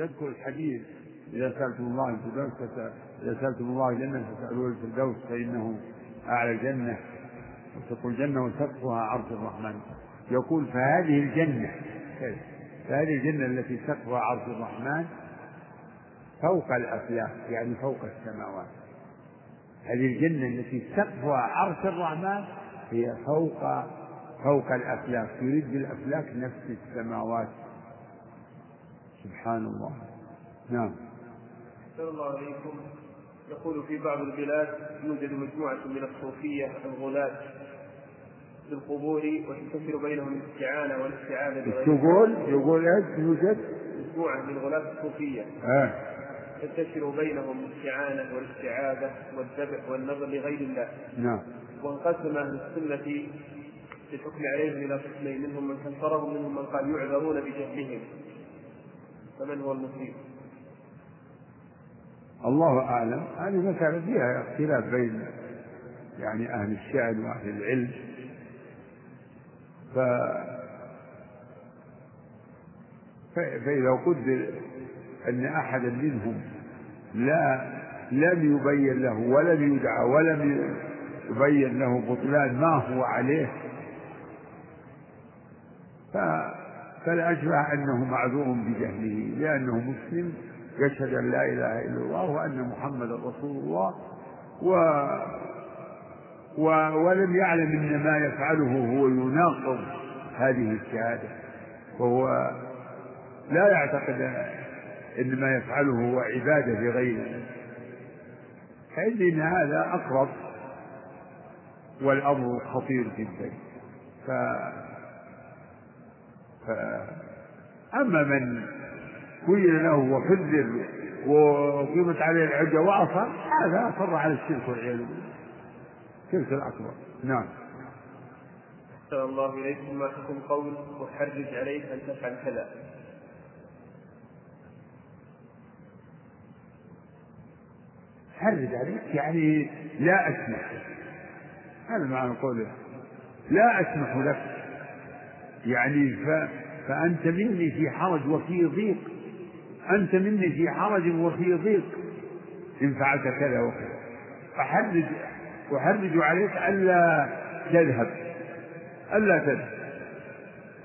يذكر الحديث إذا سألتم الله الفردوس إذا سألتم الله الجنة فاسألوه الفردوس فإنه أعلى الجنة. وتقول الجنة وسقفها عرش الرحمن. يقول فهذه الجنة فهذه الجنة التي سقفها عرش الرحمن فوق الأفلاك يعني فوق السماوات. هذه الجنة التي سقفها عرش الرحمن هي فوق فوق الأفلاك يريد بالأفلاك نفس السماوات. سبحان الله نعم. أحسن الله عليكم يقول في بعض البلاد يوجد مجموعة من الصوفية الغلاة بالقبور وتنتشر بينهم الاستعانة والاستعاذة يقول يقول إيش يوجد؟ مجموعة من غلاة الصوفية. آه. تنتشر بينهم الاستعانة والاستعاذة والذبح والنظر لغير الله. نعم. وانقسم أهل السنة بالحكم عليهم إلى قسمين منهم من كفرهم منهم من قال يعذرون بجهلهم. فمن هو المصيب؟ الله أعلم هذه مسألة فيها اختلاف بين يعني أهل الشأن وأهل العلم ف فإذا قدر أن أحدا منهم لا لم يبين له ولم يدعى ولم يبين له بطلان ما هو عليه فالأشبه أنه معذور بجهله لأنه مسلم يشهد أن لا إله إلا الله وأن محمدا رسول الله و و ولم يعلم أن ما يفعله هو يناقض هذه الشهادة وهو لا يعتقد أن ما يفعله هو عبادة لغير الله فإن هذا أقرب والأمر خطير جدا. ف... أما من قيل له وحذر وقيمت عليه العجة وأصر هذا أصر على الشرك والعياذ بالله. الشرك الأكبر نعم. أحسن الله إليكم. ما حكم قول وحرج عليك أن تفعل كذا؟ حرج عليك؟ يعني لا أسمح. هذا معنى قوله. لا أسمح لك. يعني ف... فأنت مني في حرج وفي ضيق. أنت مني في حرج وفي ضيق. إن فعلت كذا وكذا. أحرج أحرج عليك ألا تذهب. ألا تذهب.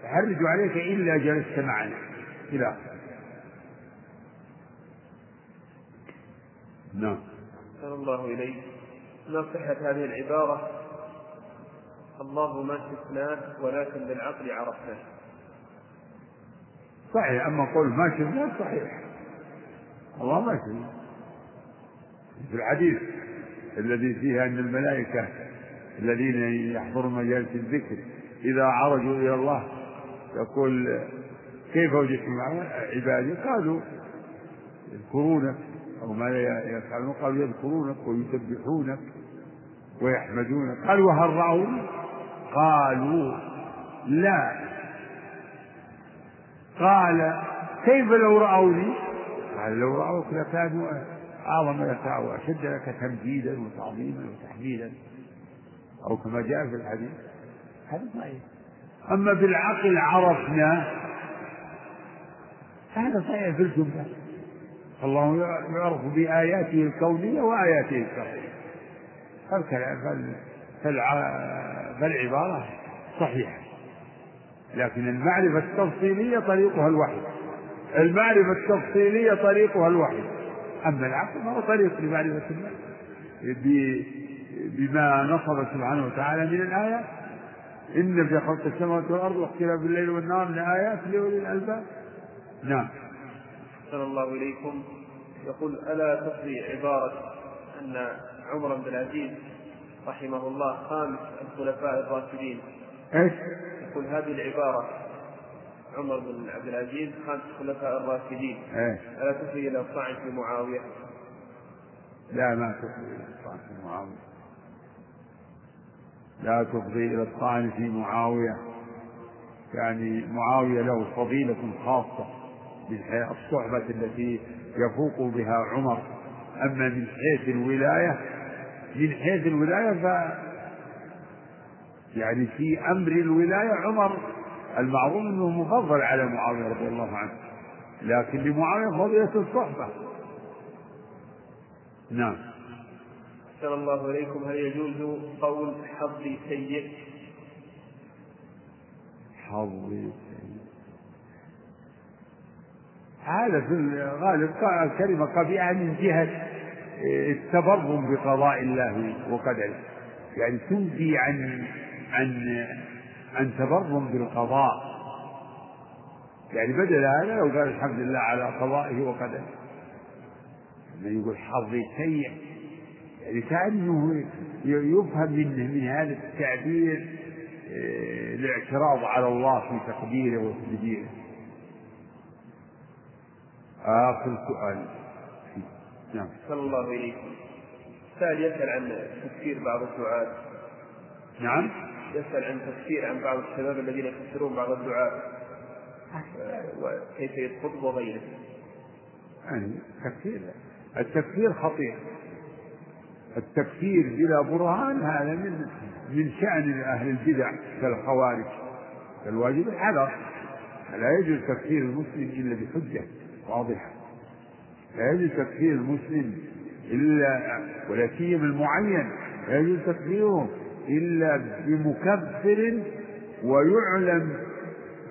أحرج عليك إلا جلست معنا إلى آخره نعم. أحسن الله إليك. ما صحة هذه العبارة؟ الله ما شفناه ولكن بالعقل عرفناه. صحيح أما قول ما شفناه صحيح الله ما شفناه في الحديث الذي فيه أن الملائكة الذين يحضرون مجالس الذكر إذا عرجوا إلى الله يقول كيف وجدتم عبادي؟ قالوا يذكرونك أو ما يفعلون قالوا يذكرونك ويسبحونك ويحمدونك قال وهل رأوني؟ قالوا لا قال كيف لو رأوني؟ قال لو رأوك لكانوا أعظم لك وأشد لك تمجيدا وتعظيما وتحميدا أو كما جاء في الحديث. هذا صحيح. أما بالعقل عرفنا هذا صحيح في الجملة. الله يعرف بآياته الكونية وآياته الشرعية. فالعبارة صحيحة. لكن المعرفة التفصيلية طريقها الوحي. المعرفة التفصيلية طريقها الوحي. أما العقل فهو طريق لمعرفة الله. بما نصب سبحانه وتعالى من الآيات إن في خلق السماوات والأرض واختلاف الليل والنهار من آيات لأولي الألباب. نعم. أحسن الله إليكم. يقول ألا تقضي عبارة أن عمر بن العزيز رحمه الله خامس الخلفاء الراشدين؟ إيش؟ يقول هذه العبارة. عمر بن عبد العزيز خامس الخلفاء الراشدين. إيه. ألا تفي إلى الطعن في معاوية؟ لا ما تفضي إلى الطعن في معاوية. لا تفضي إلى الطعن في معاوية. يعني معاوية له فضيلة خاصة بالصحبة التي يفوق بها عمر. أما من حيث الولاية من حيث الولاية ف يعني في أمر الولاية عمر المعروف أنه مفضل على معاوية رضي الله عنه. لكن لمعاوية فضيلة الصحبة. نعم. أحسن الله إليكم. هل يجوز قول حظي سيء؟ حظي سيء. هذا في الغالب كلمة قبيحة من جهة التبرم بقضاء الله وقدره. يعني تنفي عن عن عن تبرم بالقضاء. يعني بدل هذا لو قال الحمد لله على قضائه وقدره. لما يقول حظي سيء يعني كأنه يفهم منه من هذا التعبير آه، الاعتراض على الله في تقديره وتدبيره آخر سؤال. نعم. صلى الله إليكم سائل يسأل عن تفسير بعض الدعاة نعم. يسأل عن تفسير عن بعض الشباب الذين يفسرون بعض الدعاة وكيف يخطب وغيره. يعني التكفير التكفير خطير. التكفير بلا برهان هذا من من شأن أهل البدع كالخوارج. فالواجب الحذر لا يجوز تكفير المسلم إلا بحجة واضحة. لا يجوز تكفير المسلم إلا ولا سيما المعين. لا يجوز تكفيره إلا بمكفر ويعلم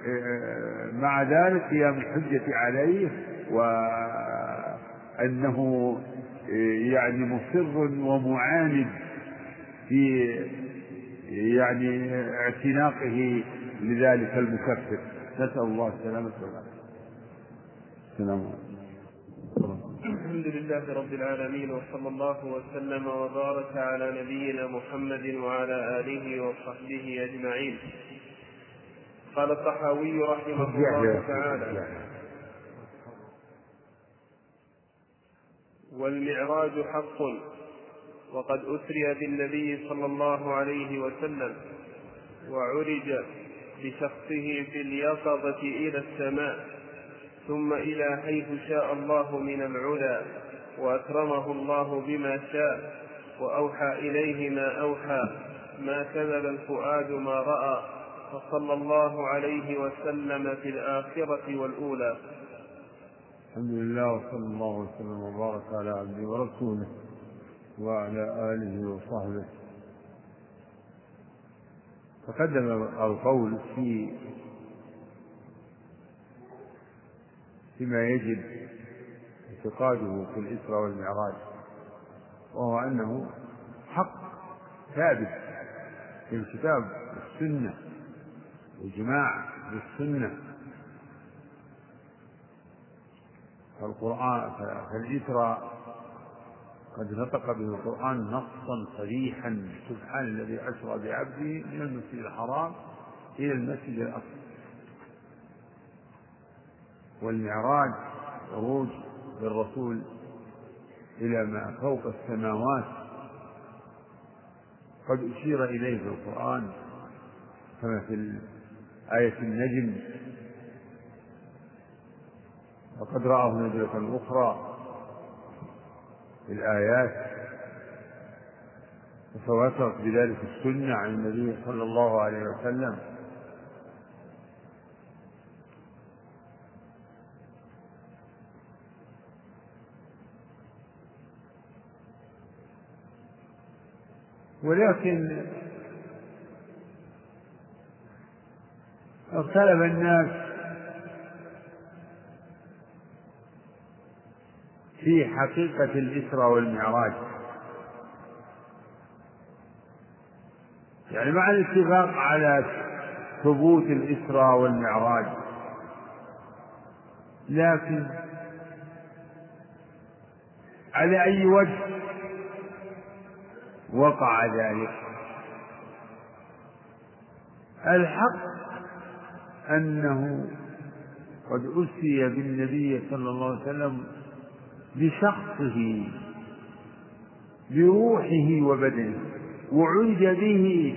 آه، مع ذلك قيام الحجة عليه وأنه آه، يعني مصر ومعاند في يعني اعتناقه لذلك المكفر. نسأل الله السلامة والعافية. السلام عليكم. الحمد لله رب العالمين وصلى الله وسلم وبارك على نبينا محمد وعلى آله وصحبه أجمعين. قال الطحاوي رحمه الله تعالى والمعراج حق وقد أسري بالنبي صلى الله عليه وسلم وعرج بشخصه في اليقظة إلى السماء. ثم إلى حيث شاء الله من العلا وأكرمه الله بما شاء وأوحى إليه ما أوحى ما كذب الفؤاد ما رأى فصلى الله عليه وسلم في الآخرة والأولى. الحمد لله وصلى الله وسلم وبارك على عبده ورسوله وعلى آله وصحبه. تقدم القول في فيما يجب اعتقاده في الإسراء والمعراج وهو أنه حق ثابت في الكتاب والسنة إجماع بالسنة. فالقرآن فالإسراء قد نطق به القرآن نصا صريحا سبحان الذي أسرى بعبده من المسجد الحرام إلى المسجد الأقصى. والمعراج خروج بالرسول إلى ما فوق السماوات. قد أشير إليه في القرآن كما في آية النجم. وقد رآه نزلة أخرى في الآيات. وتواترت بذلك السنة عن النبي صلى الله عليه وسلم. ولكن اختلف الناس في حقيقة الإسرى والمعراج. يعني مع الاتفاق على ثبوت الإسرى والمعراج. لكن على أي وجه؟ وقع ذلك. الحق أنه قد أسري بالنبي صلى الله عليه وسلم بشخصه بروحه وبدنه وعرج به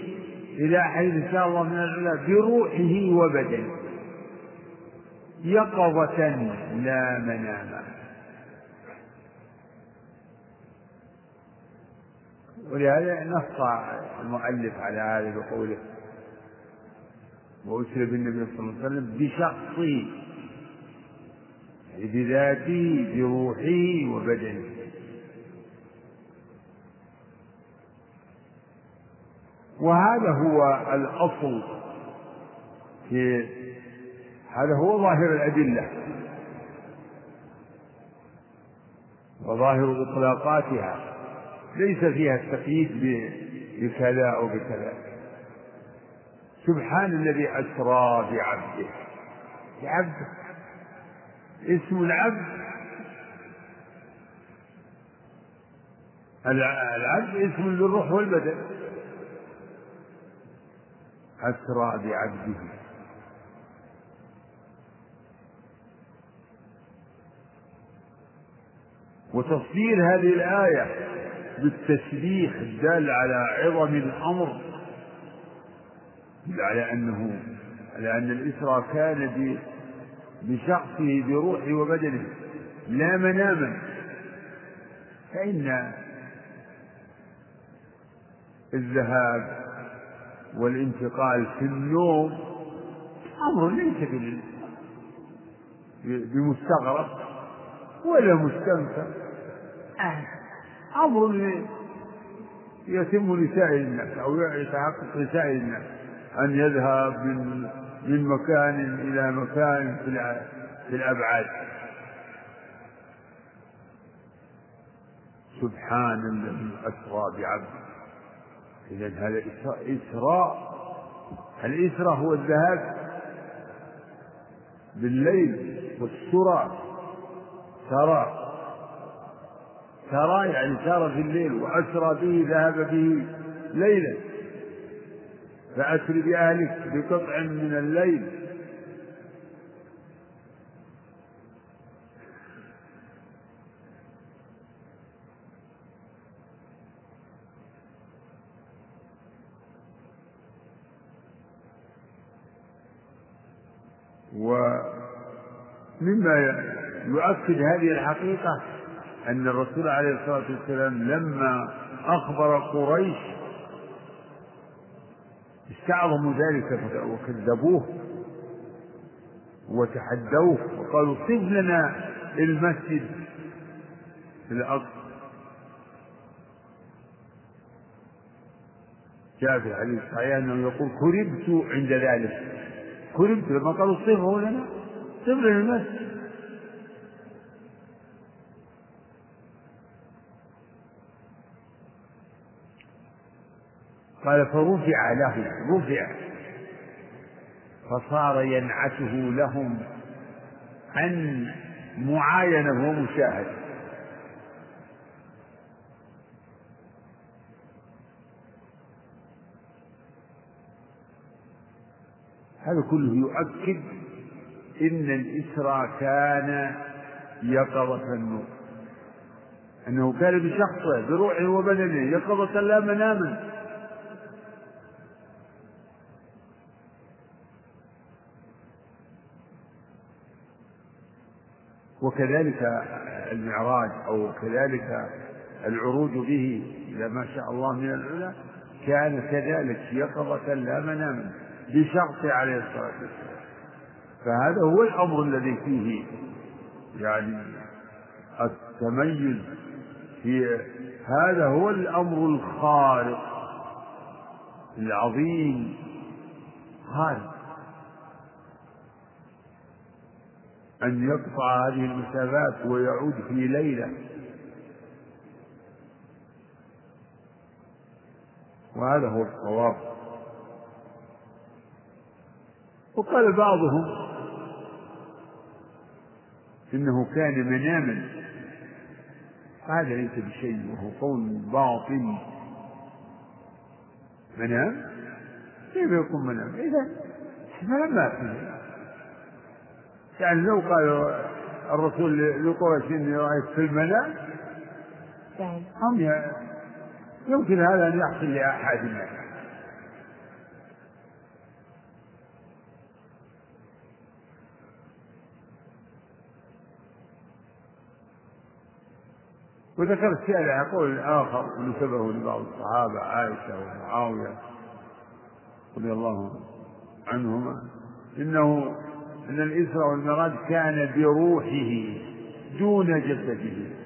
إلى حيث شاء الله من العلا بروحه وبدنه. يقظة لا مناما ولهذا نص المؤلف على هذا بقوله وأسر بالنبي صلى الله عليه وسلم بشخصه بذاته بروحه وبدنه وهذا هو الأصل في هذا هو ظاهر الأدلة. وظاهر إطلاقاتها. ليس فيها التقييد بكذا أو بكذا. سبحان الذي أسرى بعبده. بعبده اسم العبد. العبد اسم للروح والبدن. أسرى بعبده. وتفسير هذه الآية بالتسبيح الدال على عظم الأمر على أنه على أن الإسراء كان بشخصه بروحه وبدنه لا مناما. فإن الذهاب والانتقال في النوم أمر ليس بمستغرب ولا مستنكر. أمر يتم لسائر الناس أو يتحقق لسائر الناس أن يذهب من من مكان إلى مكان في الأبعاد. سبحان الذي أسرى بعبده. إذا هذا إسراء الإسراء هو الذهاب بالليل والسرى؟ سرى سرى يعني سار في الليل وأسرى به ذهب به ليلا. فأسر بأهلك بقطع من الليل. ومما يؤكد هذه الحقيقة أن الرسول عليه الصلاة والسلام لما أخبر قريش استعظموا ذلك وكذبوه وتحدوه وقالوا صف لنا المسجد في الأقصى جاء في الحديث الصحيح أنه يقول كربت عند ذلك. كربت لما قالوا صفه لنا صف لنا المسجد. قال فرفع له رفع. فصار ينعته لهم عن معاينة ومشاهدة. هذا كله يؤكد إن الإسرى كان يقظة النور. أنه كان بشخصه بروحه وبدنه يقظة لا مناما. وكذلك المعراج أو كذلك العروج به إلى ما شاء الله من العلا كان كذلك يقظة لا مناما بشرط عليه الصلاة والسلام. فهذا هو الأمر الذي فيه يعني التميز في هذا هو الأمر الخارق العظيم. خارق أن يقطع هذه المسافات ويعود في ليلة. وهذا هو الصواب. وقال بعضهم إنه كان مناما. هذا ليس بشيء وهو قول باطل. منام؟ كيف يكون منام؟ إذا ما فيه يعني لو قال الرسول لقريش إني رأيت في المنام هم يمكن هذا أن يحصل لأحد الناس وذكر الشارع يقول آخر نسبه لبعض الصحابة عائشة ومعاوية رضي الله عنهما إنه أن الإسراء والمعراج كان بروحه دون جسده.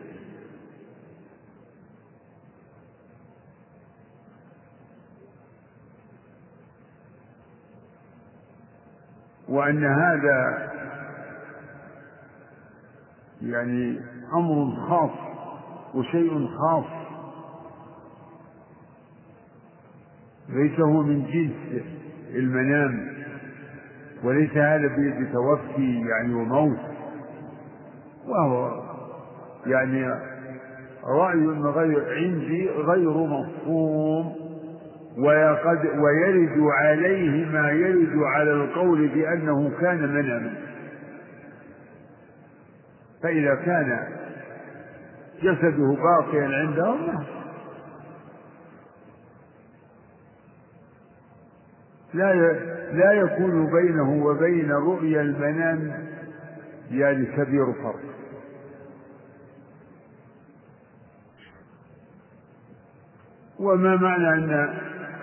وأن هذا يعني أمر خاص وشيء خاص ليس هو من جنس المنام. وليس هذا بتوفي يعني وموت. وهو يعني رأي غير عندي غير مفهوم ويقد ويرد عليه ما يرد على القول بأنه كان مناما فإذا كان جسده باقيا عندهم لا لا يكون بينه وبين رؤيا المنام يعني كبير فرق. وما معنى أن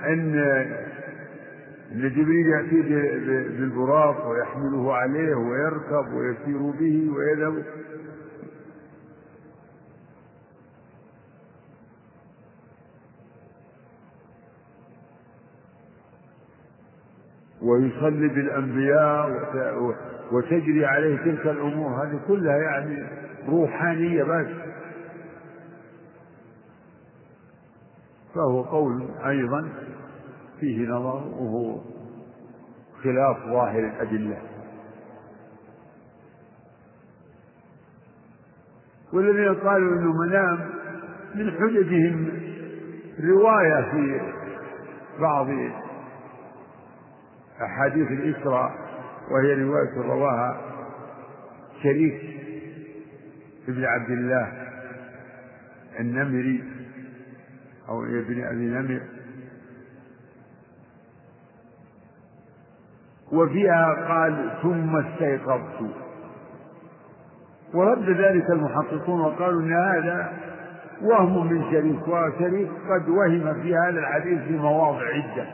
أن أن جبريل يأتي بالبراق ويحمله عليه ويركب ويسير به ويذهب؟ ويصلي بالأنبياء وتجري عليه تلك الأمور. هذه كلها يعني روحانية بس. فهو قول أيضا فيه نظر وهو خلاف ظاهر الأدلة. والذين قالوا إنه منام من حججهم رواية في بعض أحاديث الإسراء وهي رواية رواها شريك ابن عبد الله النمري أو ابن أبي نمر. وفيها قال ثم استيقظت. ورد ذلك المحققون وقالوا إن هذا وهم من شريك وشريك قد وهم في هذا الحديث في مواضع عدة.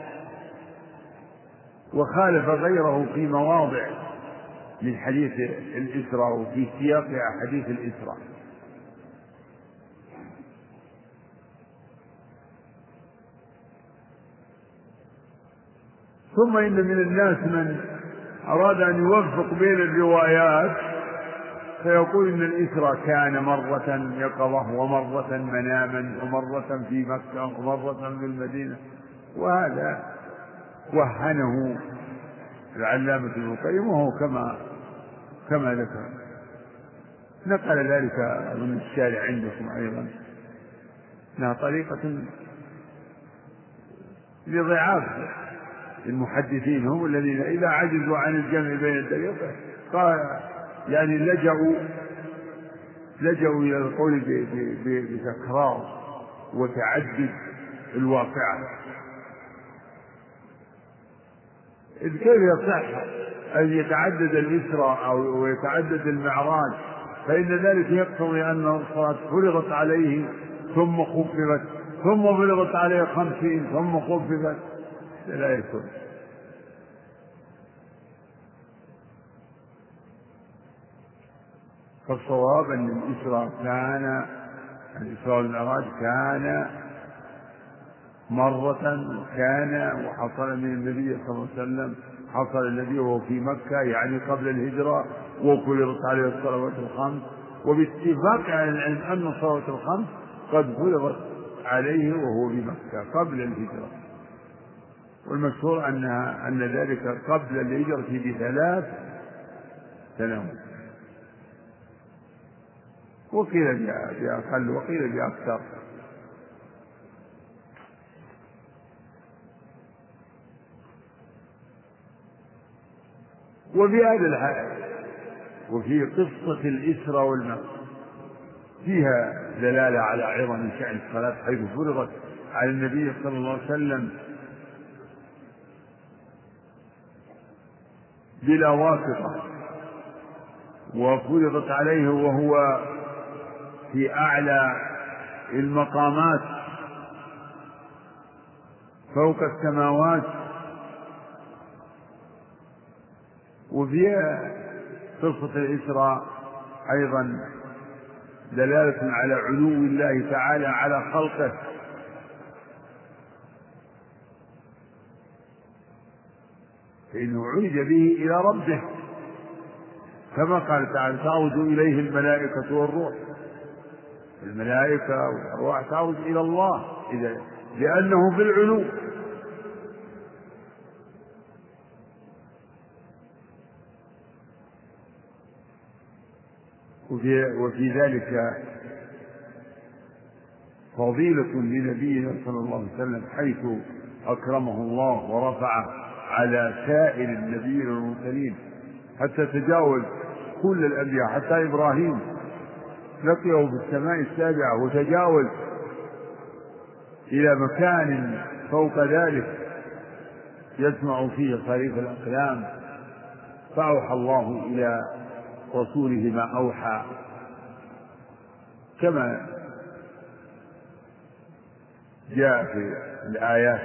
وخالف غيره في مواضع من حديث الإسراء وفي سياق حديث الإسراء. ثم إن من الناس من أراد أن يوفق بين الروايات فيقول إن الإسراء كان مرة يقظة ومرة مناما ومرة في مكة ومرة في المدينة وهذا وهنه العلامة ابن القيم وهو كما كما ذكر. نقل ذلك من الشارع عندكم أيضا. إنها طريقة لضعاف المحدثين هم الذين إذا عجزوا عن الجمع بين الدليل قال يعني لجأوا لجأوا إلى القول بتكرار وتعدد الواقعة. كيف يصح أن يتعدد الإسراء أو يتعدد المعراج؟ فإن ذلك يقتضي أن الصلاة فرضت عليه ثم خففت ثم فرضت عليه خمسين ثم خففت لا يكون. فالصواب أن الإسراء كان الإسراء والمعراج كان مرة كان وحصل من النبي صلى الله عليه وسلم حصل النبي وهو في مكة يعني قبل الهجرة وفرضت عليه الصلوات الخمس وباتفاق أهل العلم أن الصلوات الخمس قد فرضت عليه وهو بمكة قبل الهجرة. والمشهور أنها أن ذلك قبل الهجرة بثلاث سنوات. وقيل بأقل وقيل بأكثر. وفي هذا الحال وفي قصة الإسرى والموت فيها دلالة على عظم شأن الصلاة حيث فرضت على النبي صلى الله عليه وسلم بلا واسطة وفرضت عليه وهو في أعلى المقامات فوق السماوات وفيها قصة الإسراء أيضا دلالة على علو الله تعالى على خلقه. فإنه عرج به إلى ربه كما قال تعالى تعود إليه الملائكة والروح. الملائكة والأرواح تعود إلى الله إذا لأنه في العلو. وفي, وفي ذلك فضيلة لنبينا صلى الله عليه وسلم حيث أكرمه الله ورفعه على سائر النبيين والمرسلين حتى تجاوز كل الأنبياء حتى إبراهيم لقيه في السماء السابعة وتجاوز إلى مكان فوق ذلك يسمع فيه صريف الأقلام فأوحى الله إلى رسوله ما أوحى. كما جاء في الآيات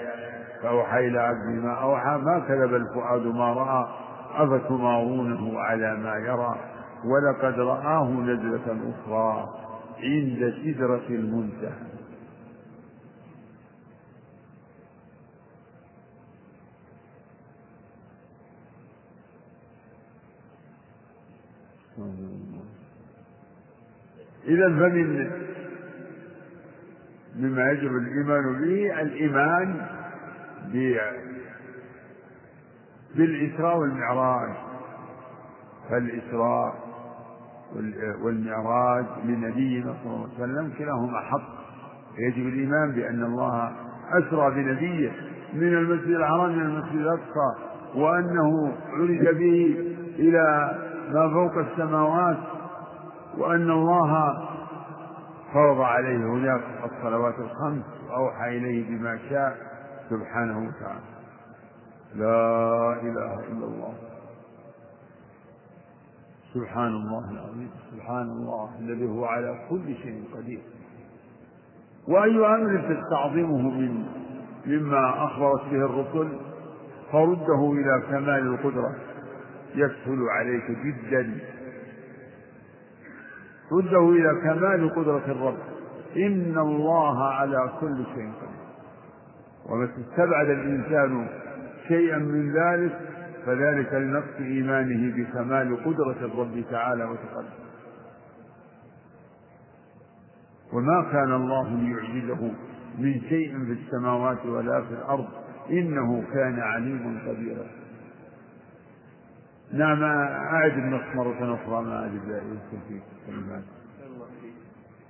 فأوحى إلى عبدي ما أوحى ما كذب الفؤاد ما رأى أفتمارونه على ما يرى ولقد رآه نزلة أخرى عند سدرة المنتهى. إذا فمن مما يجب الإيمان به الإيمان بالإسراء والمعراج. فالإسراء والمعراج لنبينا صلى الله عليه وسلم كلاهما حق. يجب الإيمان بأن الله أسرى بنبيه من المسجد الحرام إلى المسجد الأقصى وأنه عرج به إلى ما فوق السماوات وأن الله فرض عليه هناك الصلوات الخمس وأوحى إليه بما شاء سبحانه وتعالى. لا إله إلا الله. سبحان الله العظيم. سبحان الله الذي هو على كل شيء قدير. وأي أمر تستعظمه من مما أخبرت به الرسل فرده إلى كمال القدرة. يسهل عليك جدا. رده إلى كمال قدرة الرب. إن الله على كل شيء قدير. ومتى استبعد الإنسان شيئا من ذلك فذلك لنقص إيمانه بكمال قدرة الرب تعالى وتقدم وما كان الله ليعجزه من شيء في السماوات ولا في الأرض إنه كان عليما قديرا. نعم أعد النص مرة أخرى ما أعد يمكن في الكلمات.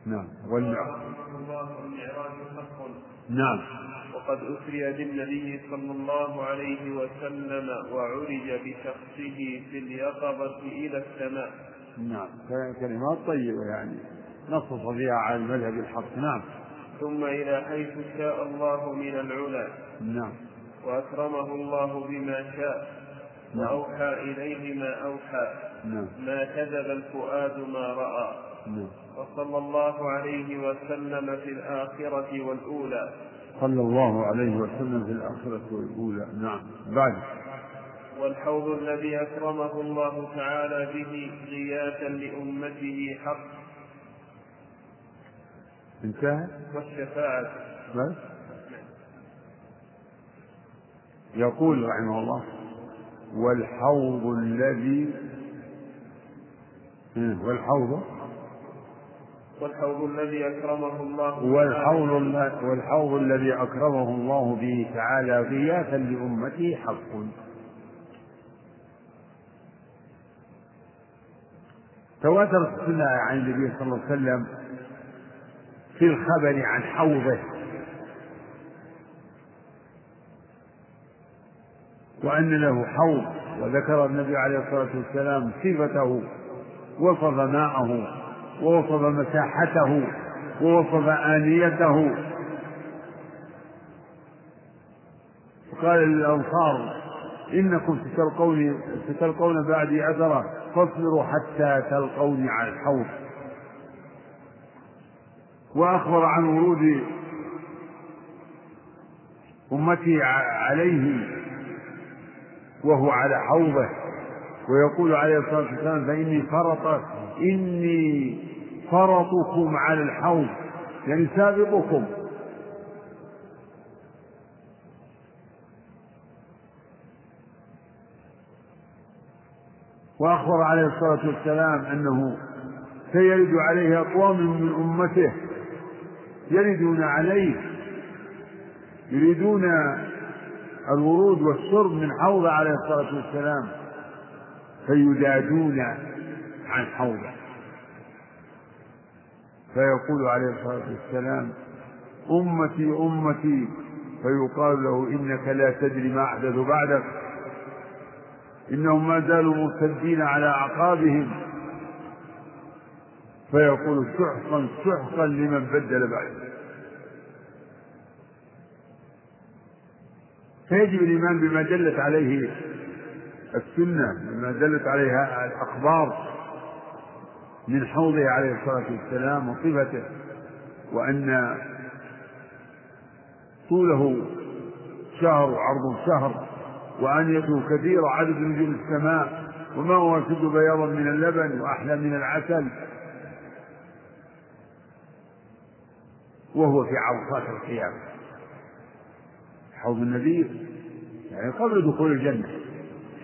نعم والمعراج نعم. وقد أسري بالنبي صلى الله عليه وسلم وعرج بشخصه في اليقظة إلى السماء. نعم كلمات طيبة يعني نصص فيها على المذهب الحق. نعم. ثم إلى حيث شاء الله من العلا. نعم. وأكرمه الله بما شاء. وأوحى إليه ما أوحى. نعم. ما كذب الفؤاد ما رأى. نعم. وصلى الله عليه وسلم في الآخرة والأولى. صلى الله عليه وسلم في الآخرة والأولى. نعم. بعد. والحوض الذي أكرمه الله تعالى به غياثا لأمته حق. انتهى. والشفاعة. بس. يقول رحمه الله والحوض الذي والحوض؟ والحوض الذي أكرمه الله والحوض والحوض الذي أكرمه الله به تعالى غياثا لأمته حق. تواترت السنة عن النبي صلى الله عليه وسلم في الخبر عن حوضه. وأن له حوض وذكر النبي عليه الصلاة والسلام صفته وصف ماءه ووصف مساحته ووصف آنيته. وقال للأنصار إنكم ستلقوني ستلقون بعدي أثرا فاصبروا حتى تلقوني على الحوض. وأخبر عن ورود أمتي عليه وهو على حوضه ويقول عليه الصلاة والسلام فإني فرط إني فرطكم على الحوض يعني سابقكم. وأخبر عليه الصلاة والسلام أنه سيرد عليه أقوام من أمته يردون عليه يريدون الورود والشرب من حوض عليه الصلاة والسلام فيدادون عن حوضه. فيقول عليه الصلاة والسلام أمتي أمتي فيقال له إنك لا تدري ما أحدث بعدك. إنهم ما زالوا مرتدين على أعقابهم. فيقول سحقا سحقا لمن بدل بعد فيجب الإيمان بما دلت عليه السنة بما دلت عليها الأخبار من حوضه عليه الصلاة والسلام وصفته وأن طوله شهر وعرضه شهر وأنيته كثيرة عدد نجوم السماء وما هو أشد بياضا من اللبن وأحلى من العسل. وهو في عرصات القيامة. حوض النبي يعني قبل دخول الجنة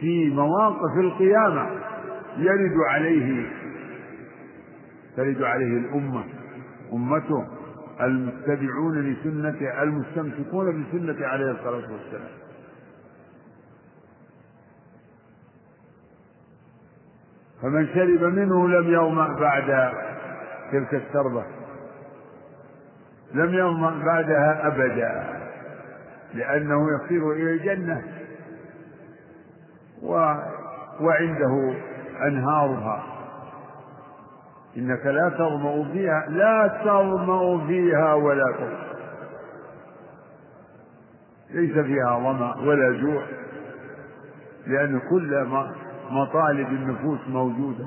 في مواقف القيامة يرد عليه ترد عليه الأمة أمته المتبعون لسنته المستمسكون بسنة عليه الصلاة والسلام. فمن شرب منه لم يظمأ بعد تلك الشربة لم يظمأ بعدها أبدا. لأنه يصير إلى الجنة و وعنده أنهارها. إنك لا تظمأ فيها لا تظمأ فيها ولا تظمأ. ليس فيها ظمأ ولا جوع لأن كل مطالب النفوس موجودة.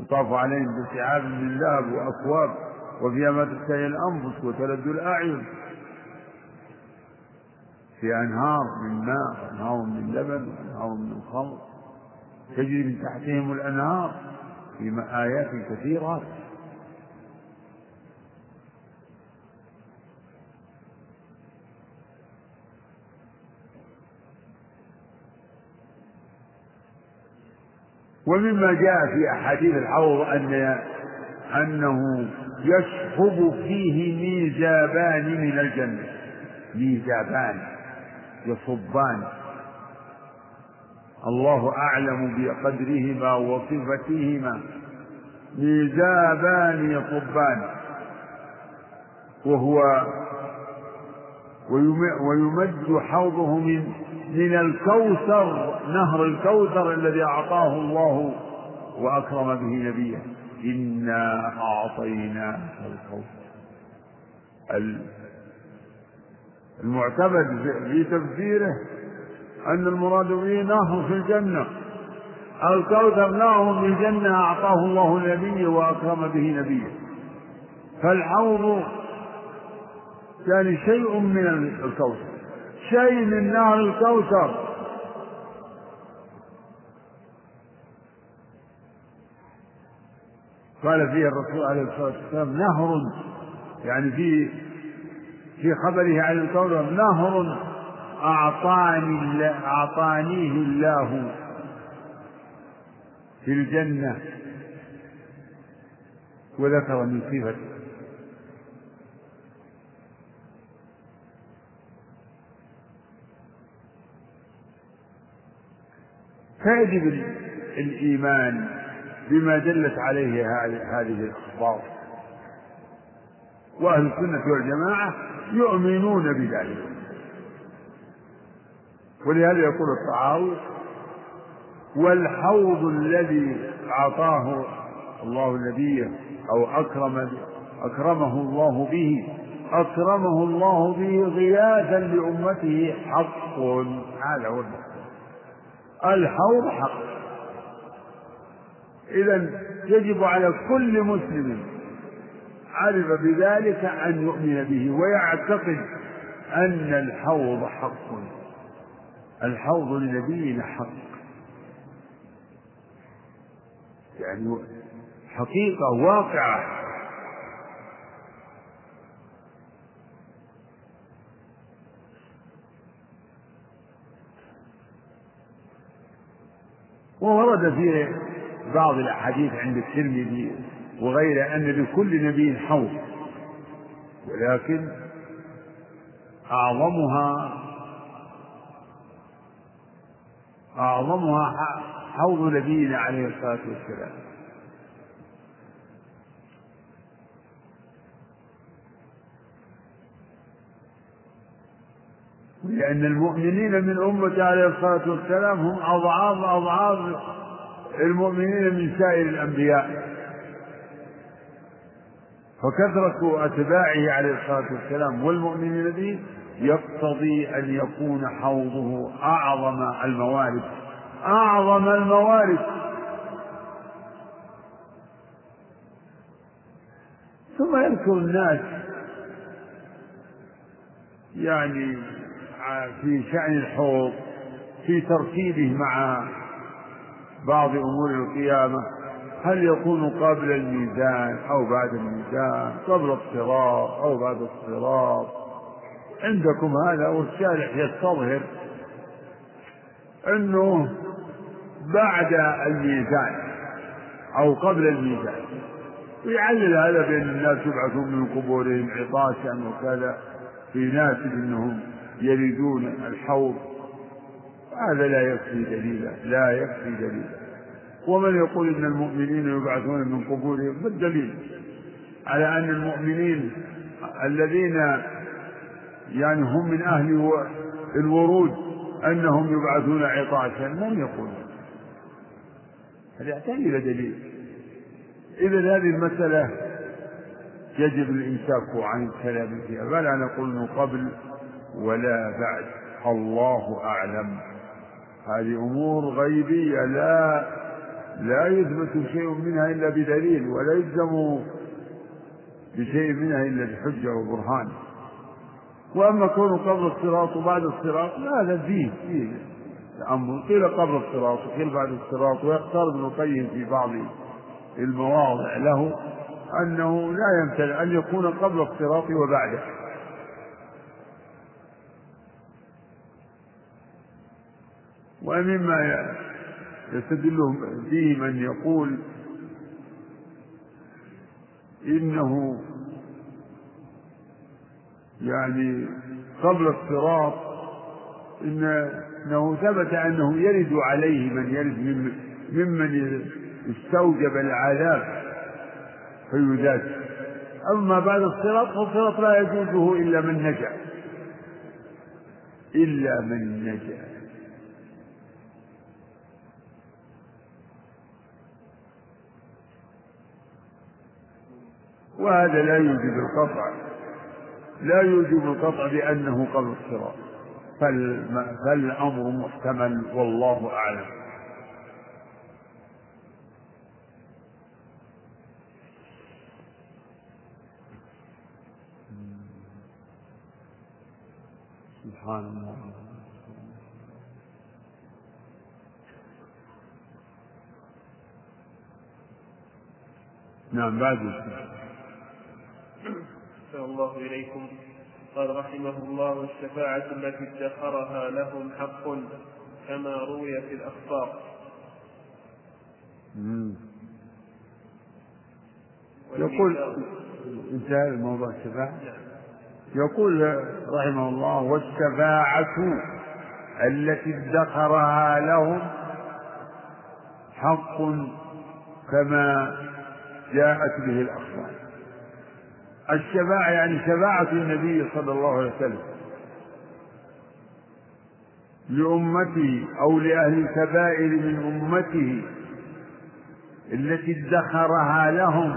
يطاف عليهم بسعاب من ذهب وأكواب وفيها ما تشتهي الأنفس وتلد الأعين. في أنهار من ماء وأنهار من لبن وأنهار من خمر. تجري من تحتهم الأنهار في آيات كثيرات ومما جاء في أحاديث الحوض أن أنه يشخب فيه ميزابان من الجنة. ميزابان. يصبان. الله أعلم بقدرهما وصفتهما. ميزابان يصبان. وهو ويمد حوضه من من الكوثر نهر الكوثر الذي أعطاه الله وأكرم به نبيه. إنا أعطيناك الكوثر. المعتمد في تفسيره أن المراد به نهر في الجنة. الكوثر نهر في الجنة أعطاه الله النبي وأكرم به نبيه. فالحوض يعني شيء من الكوثر. شيء من نهر الكوثر. قال فيه الرسول عليه الصلاة والسلام نهر. يعني في في خبره عن الكوثر نهر أعطاني أعطانيه الله في الجنة وذكر من صفته فيجب الإيمان بما دلت عليه هذه الأخبار. وأهل السنة والجماعة يؤمنون بذلك. ولهذا يقول الطعاوي والحوض الذي أعطاه الله نبيه أو أكرم أكرمه الله به أكرمه الله به غياثا لأمته حق هذا هو الحوض حق. إذا يجب على كل مسلم عرف بذلك أن يؤمن به ويعتقد أن الحوض حق. الحوض لنبينا حق. يعني حقيقة واقعة. وورد في بعض الأحاديث عند الترمذي وغيره أن لكل نبي حوض. ولكن أعظمها أعظمها حوض نبينا عليه الصلاة والسلام. لأن المؤمنين من أمة عليه الصلاة والسلام هم أضعاف أضعاف المؤمنين من سائر الأنبياء. فكثرة أتباعه عليه الصلاة والسلام والمؤمنين به يقتضي أن يكون حوضه أعظم الموارد أعظم الموارد. ثم يذكر الناس يعني في شأن الحوض في ترتيبه مع بعض أمور القيامة. هل يكون قبل الميزان أو بعد الميزان؟ قبل الصراط أو بعد الصراط؟ عندكم هذا والشارح يستظهر أنه بعد الميزان أو قبل الميزان. ويعلل هذا بأن الناس يبعثون من قبورهم عطاشا وكذا. في ناس أنهم يريدون الحوض. هذا لا يكفي دليلا لا يكفي دليلا. ومن يقول إن المؤمنين يبعثون من قبورهم ما الدليل؟ على أن المؤمنين الذين يعني هم من أهل الورود أنهم يبعثون عطاشا من يقول هذا يحتاج إلى دليل. اذا هذه المسألة يجب الامساك عن الكلام فيها. فلا نقول قبل ولا بعد؟ الله أعلم. هذه أمور غيبية لا لا يثبت شيء منها إلا بدليل ولا يلزم بشيء منها إلا بحجة وبرهان. وأما كونه قبل الصراط وبعد الصراط هذا فيه فيه أمر قيل قبل الصراط وقيل بعد الصراط ويختار ابن القيم في بعض المواضع له أنه لا يمتنع أن يكون قبل الصراط وبعده. ومما يستدل به من يقول إنه يعني قبل الصراط إن إنه ثبت أنه يرد عليه من يرد من ممن استوجب العذاب فيزاد أما بعد الصراط فالصراط لا يجوزه إلا من نجا. إلا من نجا. وهذا لا يوجب القطع. لا يوجب القطع بأنه قبل الصراط. فالأمر محتمل والله أعلم. سبحان الله. نعم بعد أحسن الله إليكم. قال رحمه الله الشفاعة التي ادخرها لهم حق كما روي في الأخبار. يقول انتهى الموضوع الشفاعة يقول رحمه الله والشفاعة التي ادخرها لهم حق كما جاءت به الأخبار. الشفاعة يعني شفاعة النبي صلى الله عليه وسلم لأمته أو لأهل الكبائر من أمته التي ادخرها لهم.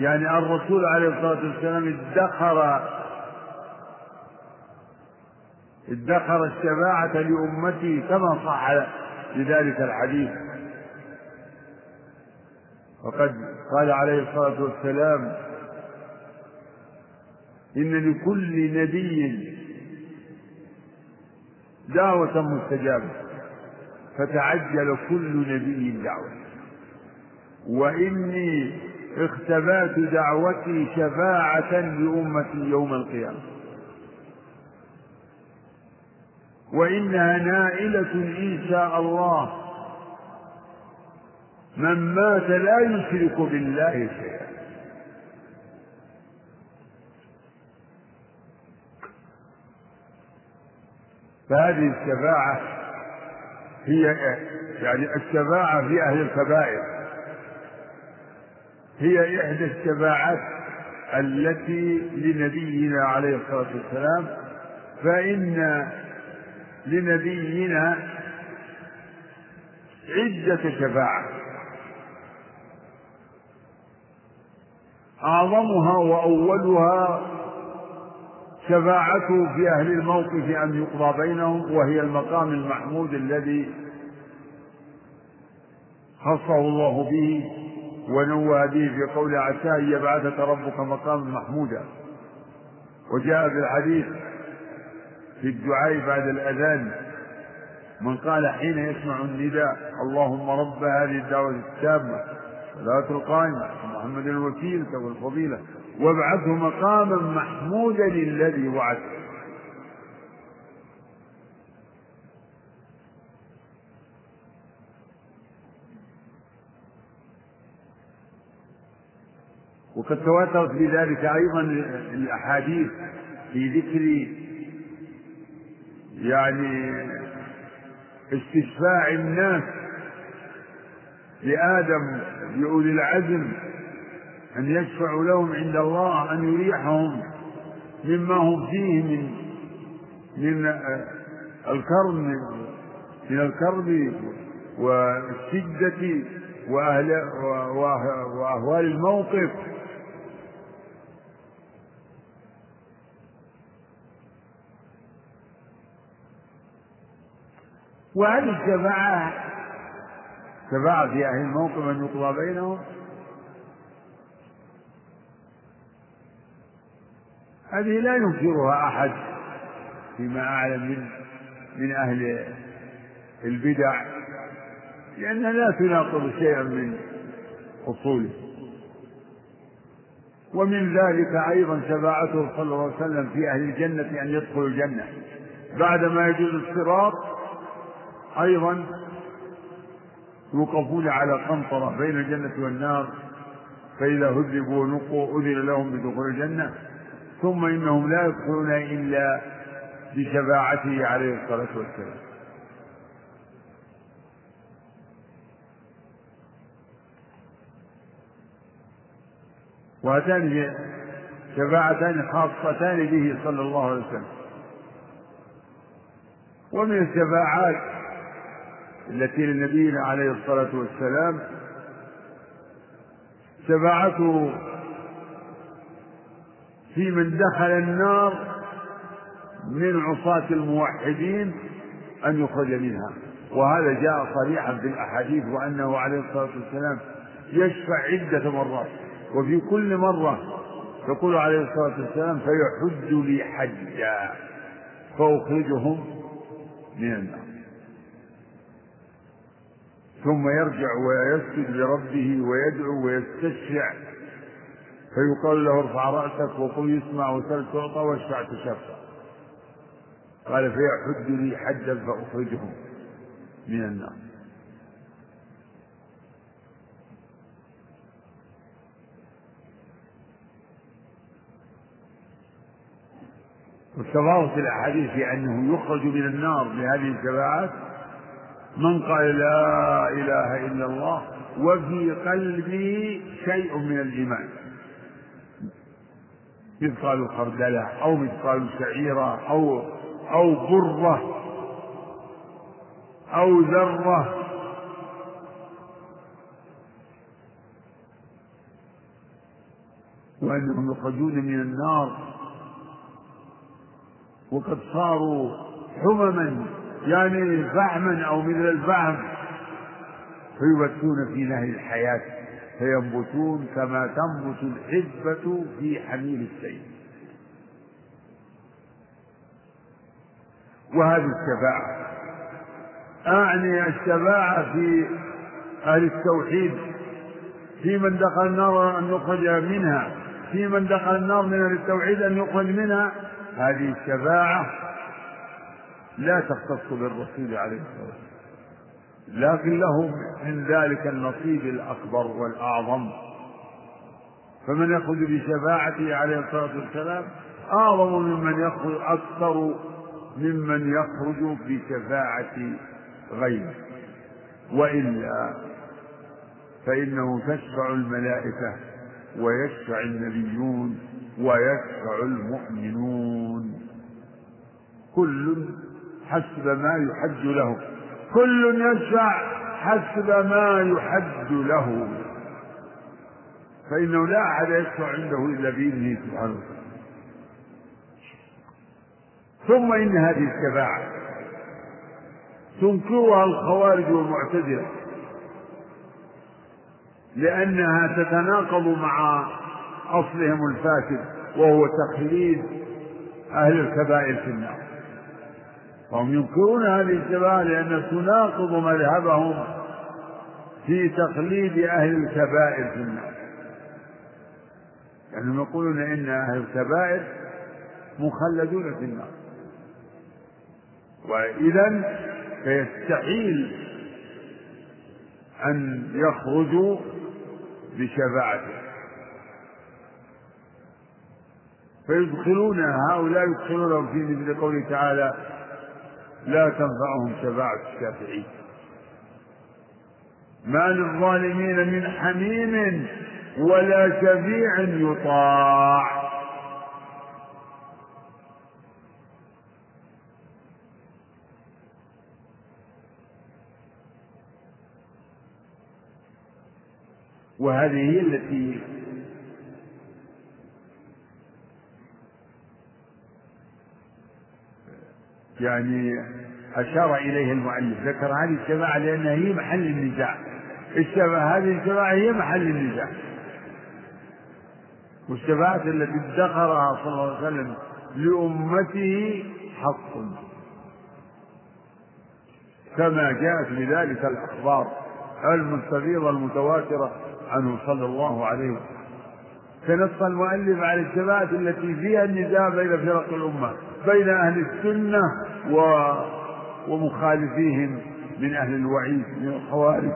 يعني الرسول عليه الصلاة والسلام ادخر ادخر الشفاعة لأمته كما صح لذلك الحديث. وقد قال عليه الصلاة والسلام إن لكل نبي دعوة مستجابة فتعجل كل نبي دعوة. وإني اختبأت دعوتي شفاعة لأمتي يوم القيامة. وإنها نائلة إن شاء الله من مات لا يشرك بالله شيئا. فهذه الشفاعة هي يعني الشفاعة في أهل الكبائر. هي إحدى الشفاعات التي لنبينا عليه الصلاة والسلام فإن لنبينا عدة شفاعة أعظمها وأولها شفاعته في أهل الموقف أن يقضى بينهم وهي المقام المحمود الذي خصه الله به ونوه به في قول عسى أن يبعثك ربك مقاما محمودا. وجاء في الحديث في الدعاء بعد الأذان من قال حين يسمع النداء اللهم رب هذه الدعوة التامة صلاة القائمة محمد الوكيل والفضيلة وابعثه مقاما محمودا الذي وعده وقد تواترت بذلك أيضا الأحاديث في ذكر يعني استشفاع الناس لآدم لأولي العزم أن يشفعوا لهم عند الله أن يريحهم مما هم فيه من من الكرب من الكرب والشدة وأهل وأهوال الموقف. وهذه الشفاعة شفاعة في أهل الموقف أن يقضى بينهم؟ هذه لا ينكرها أحد فيما أعلم من من أهل البدع لأنها لا تناقض شيئا من أصوله. ومن ذلك أيضا شفاعته صلى الله عليه وسلم في أهل الجنة أن يدخلوا الجنة. بعدما يجوز الصراط أيضا يوقفون على قنطرة بين الجنة والنار فإذا هذبوا ونقوا أذن لهم بدخول الجنة. ثم إنهم لا يدخلون إلا بشفاعته عليه الصلاة والسلام. وهاتان شفاعتان خاصتان به صلى الله عليه وسلم. ومن الشفاعات التي لنبينا عليه الصلاة والسلام شفاعته في من دخل النار من عصاة الموحدين أن يخرج منها. وهذا جاء صريحا في الأحاديث وأنه عليه الصلاة والسلام يشفع عدة مرات. وفي كل مرة يقول عليه الصلاة والسلام فيحج لي حجا فأخرجهم من النار. ثم يرجع ويسجد لربه ويدعو ويستشفع فيقال له ارفع رأسك وقل يسمع وسل تعطى واشفع تشفع. قال فيحد لي حدا فأخرجهم من النار. والتفاوت الأحاديث في أنه يخرج من النار بهذه الشفاعات من قال لا إله إلا الله وفي قلبه شيء من الإيمان. مثقال خردلة أو مثقال شعيرة أو أو برة أو ذرة. وأنهم يخرجون من النار. وقد صاروا حمما يعني فحما أو مثل الفحم فيبثون في نهر الحياة. فينبتون كما تنبت الحبة في حميل السيل. وهذه الشفاعة. أعني الشفاعة في أهل التوحيد. في من دخل النار أن يخرج منها. في من دخل النار من أهل التوحيد أن يخرج منها. هذه الشفاعة لا تختص بالرسول عليه الصلاة والسلام. لكن له من ذلك النصيب الأكبر والأعظم. فمن يخرج بشفاعته عليه الصلاة والسلام أعظم ممن يخرج أكثر ممن يخرج بشفاعة غيره. وإلا فإنه تشفع الملائكة ويشفع النبيون ويشفع المؤمنون. كل حسب ما يحد له. كل يشفع حسب ما يحد له. فإنه لا أحد يشفع عنده إلا بإذنه سبحانه وتعالى. ثم إن هذه الشفاعة تنكرها الخوارج والمعتزلة لأنها تتناقض مع أصلهم الفاسد وهو تخليد أهل الكبائر في النار. فهم ينكرون هذه الشفاعة لأنها تناقض مذهبهم في تقليد أهل الكبائر في النار يعني يقولون إن أهل الكبائر مخلدون في النار وإذا فيستحيل أن يخرجوا بشفاعته فيدخلون هؤلاء يدخلونهم في مثل قوله تعالى لا تنفعهم شفاعة الشافعين ما للظالمين من حميم ولا شفيع يطاع. وهذه هي التي يعني أشار إليه المؤلف ذكر هذه الشفاعة لأنها هي محل النزاع الشفاعة هذه الشفاعة هي محل النزاع والشفاعة التي ادخرها صلى الله عليه وسلم لأمته حق. كما جاءت بذلك الأخبار المستفيضة المتواترة عنه صلى الله عليه وسلم. فنص المؤلف على الشفاعة التي فيها النزاع بين فرق الأمة بين أهل السنة و... ومخالفيهم من أهل الوعيد من الخوارج.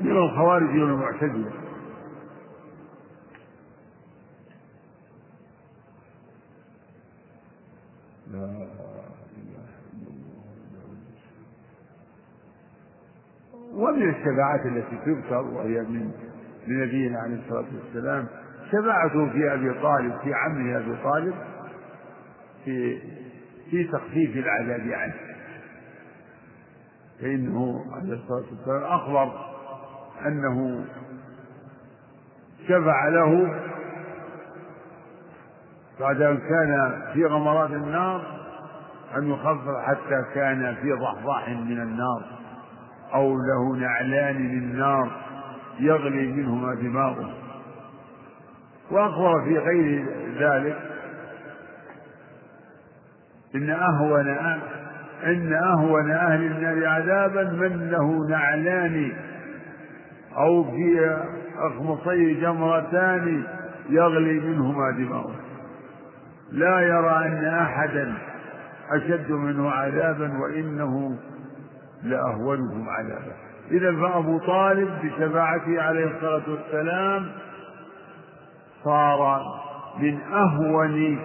من الخوارج والمعتزلة ومن الشفاعات التي تذكر وهي من لنبينا عليه الصلاة والسلام شفاعته في أبي طالب في عمه أبي طالب في في تخفيف العذاب عنه. فإنه عليه الصلاة والسلام أخبر أنه شفع له بعد أن كان في غمرات النار أن يخفف حتى كان في ضحضاح من النار أو له نعلان من نار يغلي منهما دماغه وأخبر في غير ذلك إن أهون إن أهون أهل النار عذابا من له نعلان أو في أخمصي جمرتان يغلي منهما دماغه لا يرى أن أحدا أشد منه عذابا وإنه لأهونهم عذابا. إذا فأبو طالب بشفاعته عليه الصلاة والسلام صار من أهون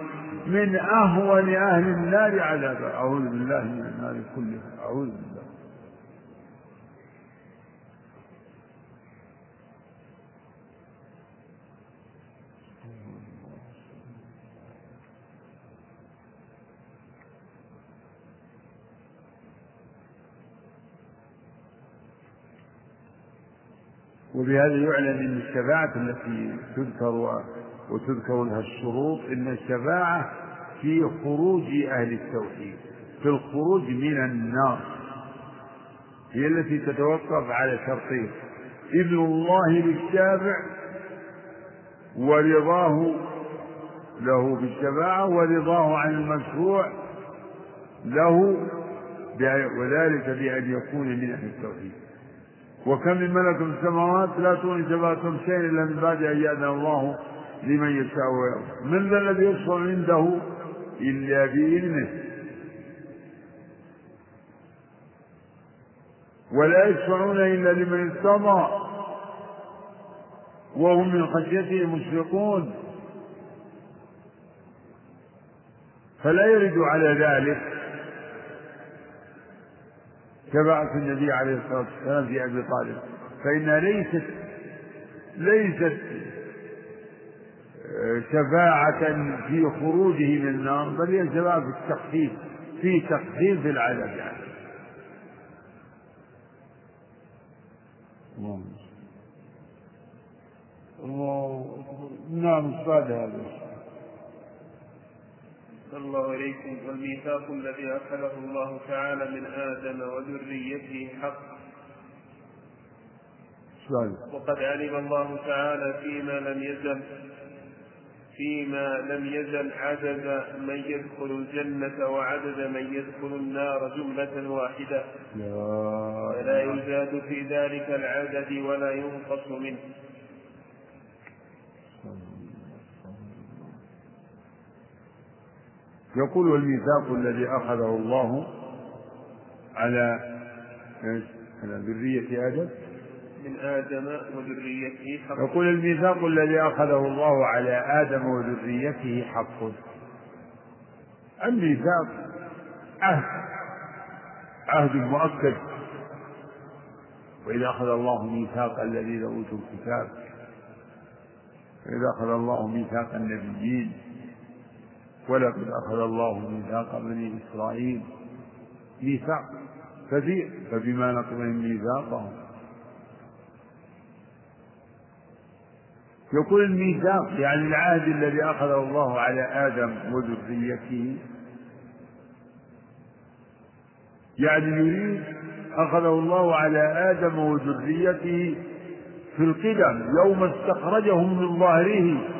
من أهون أهل النار عذابا أعوذ بالله من النار كلها. أعوذ بالله. وبهذا يعلن إن الشفاعة التي تذكر وتذكر لها الشروط إن الشفاعة في خروج أهل التوحيد في الخروج من النار هي التي تتوقف على شرطين إذن الله للشافع ورضاه له بالشفاعة ورضاه عن المشروع له وذلك بأن يكون من أهل التوحيد. وكم من ملك في السماوات لا تغني شفاعتهم شيئا إلا من بعد أن يأذن الله لمن يشاء ويرضى. من ذا الذي يشفع عنده؟ إلا بإذنه. ولا يشفعون إلا لمن ارتضى. وهم من خشيته مشفقون. فلا يرد على ذلك. شفاعة النبي عليه الصلاة والسلام في أبي طالب. فإنها ليست ليست شفاعة في خروجه من النار بل هي شفاعة في التخفيف في تخفيف العذاب يعني. الله نعم بعد هذا. الله إليكم والميثاق الذي أخذه الله تعالى من آدم وذريته حق. وقد علم الله تعالى فيما لم يزل. فيما لم يزل عدد من يدخل الجنة وعدد من يدخل النار جملة واحدة. ولا يزاد في ذلك العدد ولا ينقص منه. يقول والميثاق الذي أخذه الله على على آدم. من آدم وذريته حق. يقول الميثاق الذي أخذه الله على آدم وذريته حق. الميثاق عهد عهد مؤكد. وإذا أخذ الله ميثاق الذين أوتوا الكتاب وإذا أخذ الله ميثاق النبيين ولقد أخذ الله ميثاق بني إسرائيل. ميثاق كثير فبما نقضهم ميثاقهم. يقول الميثاق يعني العهد الذي أخذه الله على آدم وذريته يعني يريد أخذه الله على آدم وذريته في القدم يوم استخرجهم من ظهره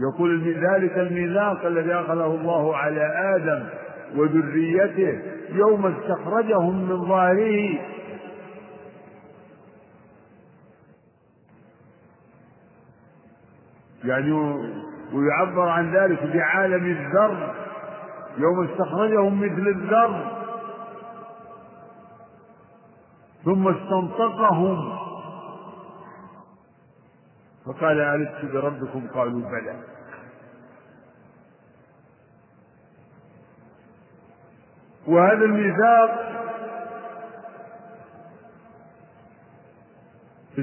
يقول ذلك الميثاق الذي أخذه الله على آدم وذريته يوم استخرجهم من ظاهره. يعني ويعبر عن ذلك بعالم الذر يوم استخرجهم مثل الذر. ثم استنطقهم. فقال ألست بربكم؟ قالوا بلى. وهذا الميثاق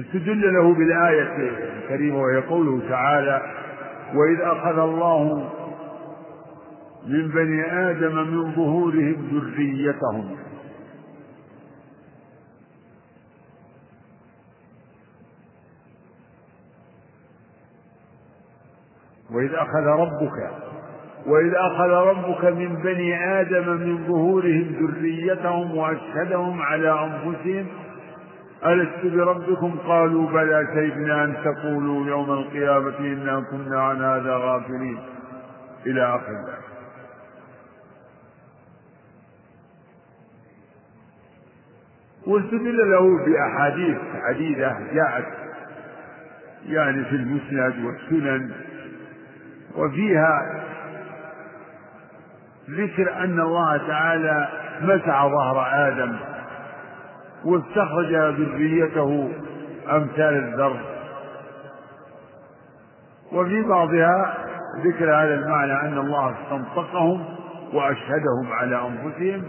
استدل له بالآية الكريمة وهي قوله تعالى وإذ أخذ الله من بني آدم من ظهورهم ذريتهم. وإذ أخذ ربك وإذ أخذ ربك من بني آدم من ظهورهم ذريتهم وأشهدهم على أنفسهم ألست بربكم؟ قالوا بلى شهدنا أن تقولوا يوم القيامة إنا كنا عن هذا غافلين. إلى آخر ذلك واستدل له بأحاديث عديدة جاءت يعني في المسند والسنن وفيها ذكر أن الله تعالى مسح ظهر آدم. واستخرج ذريته أمثال الذر. وفي بعضها ذكر هذا المعنى أن الله استنطقهم وأشهدهم على أنفسهم.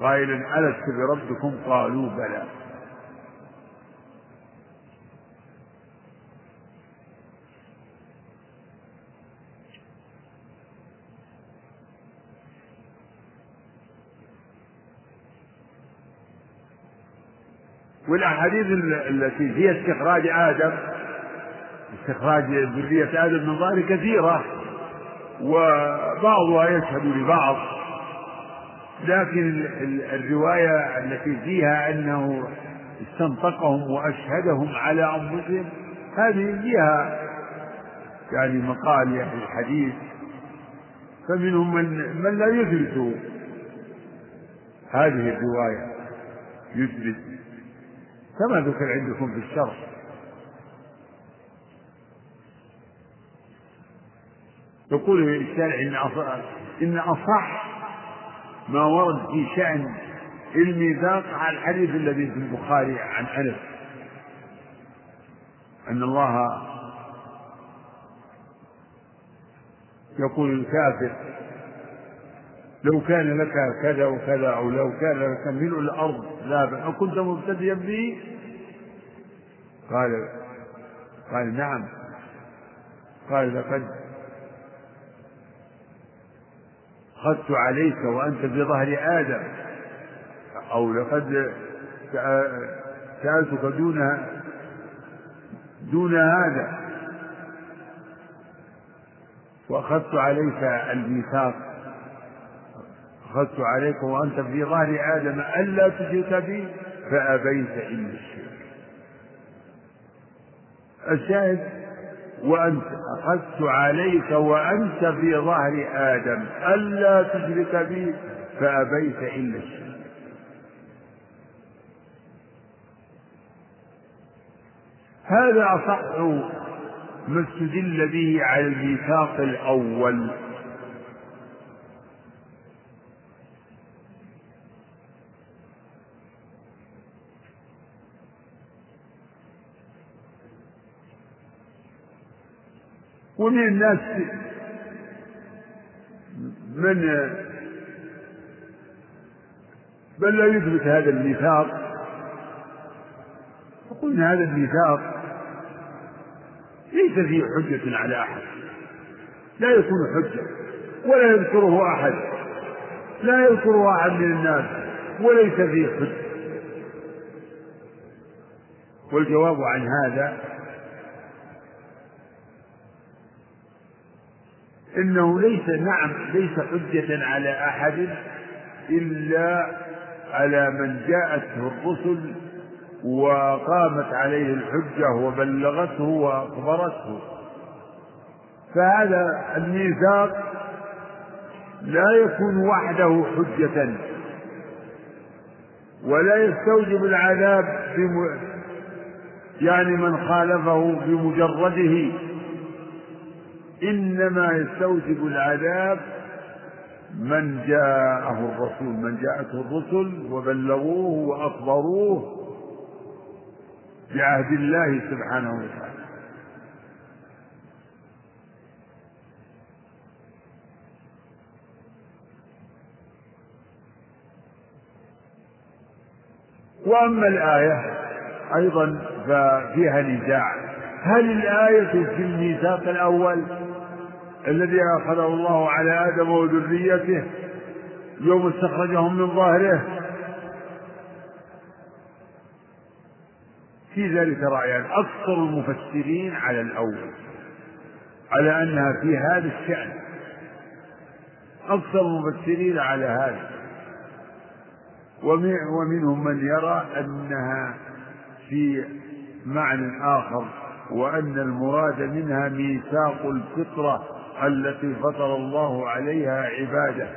قائلا ألست بربكم؟ قالوا بلى. والأحاديث التي فيها استخراج آدم استخراج ذرية آدم من ظهره كثيرة وبعضها يشهد لبعض. لكن الرواية التي فيها أنه استنطقهم وأشهدهم على أنفسهم هذه فيها يعني مقال أهل الحديث. فمنهم من من لا يثبت هذه الرواية يثبت. كما ذكر عندكم في الشرح يقول الشارع إن أصح, إن أصح ما ورد في شأن الميثاق على الحديث الذي في البخاري عن أنس. أن الله يقول الكافر لو كان لك كذا وكذا أو لو كان لك ملء الأرض ذهبا أو كنت مبتديا به؟ قال قال نعم. قال لقد أخذت عليك وأنت في ظهر آدم أو لقد سألتك دون دون هذا. وأخذت عليك الميثاق. أخذت عليك وأنت في ظهر آدم ألا تشرك بي فأبيت إلا الشرك. الشاهد وأنت أخذت عليك وأنت في ظهر آدم ألا تشرك بي فأبيت إلا الشرك. هذا أصح ما استدل به على الميثاق الأول. ومن الناس من بل لا يثبت هذا الميثاق وقلنا هذا الميثاق ليس فيه حجة على أحد. لا يكون حجة ولا يذكره أحد. لا يذكره أحد من الناس وليس فيه حجة. والجواب عن هذا إنه ليس نعم ليس حجة على أحد إلا على من جاءته الرسل وقامت عليه الحجة وبلغته وأخبرته فهذا الميثاق لا يكون وحده حجة ولا يستوجب العذاب. يعني من خالفه بمجرده إنما يستوجب العذاب من جاءه الرسول من جاءته الرسل وبلغوه وأخبروه بعهد الله سبحانه وتعالى. وأما الآية أيضا ففيها نزاع. هل الآية في الميثاق الأول الذي أخذه الله على آدم وذريته يوم استخرجهم من ظاهره في ذلك رأيان. أكثر المفسرين على الأول على أنها في هذا الشأن. أكثر المفسرين على هذا. ومنهم من يرى أنها في معنى آخر وأن المراد منها ميثاق الفطرة. التي فطر الله عليها عباده.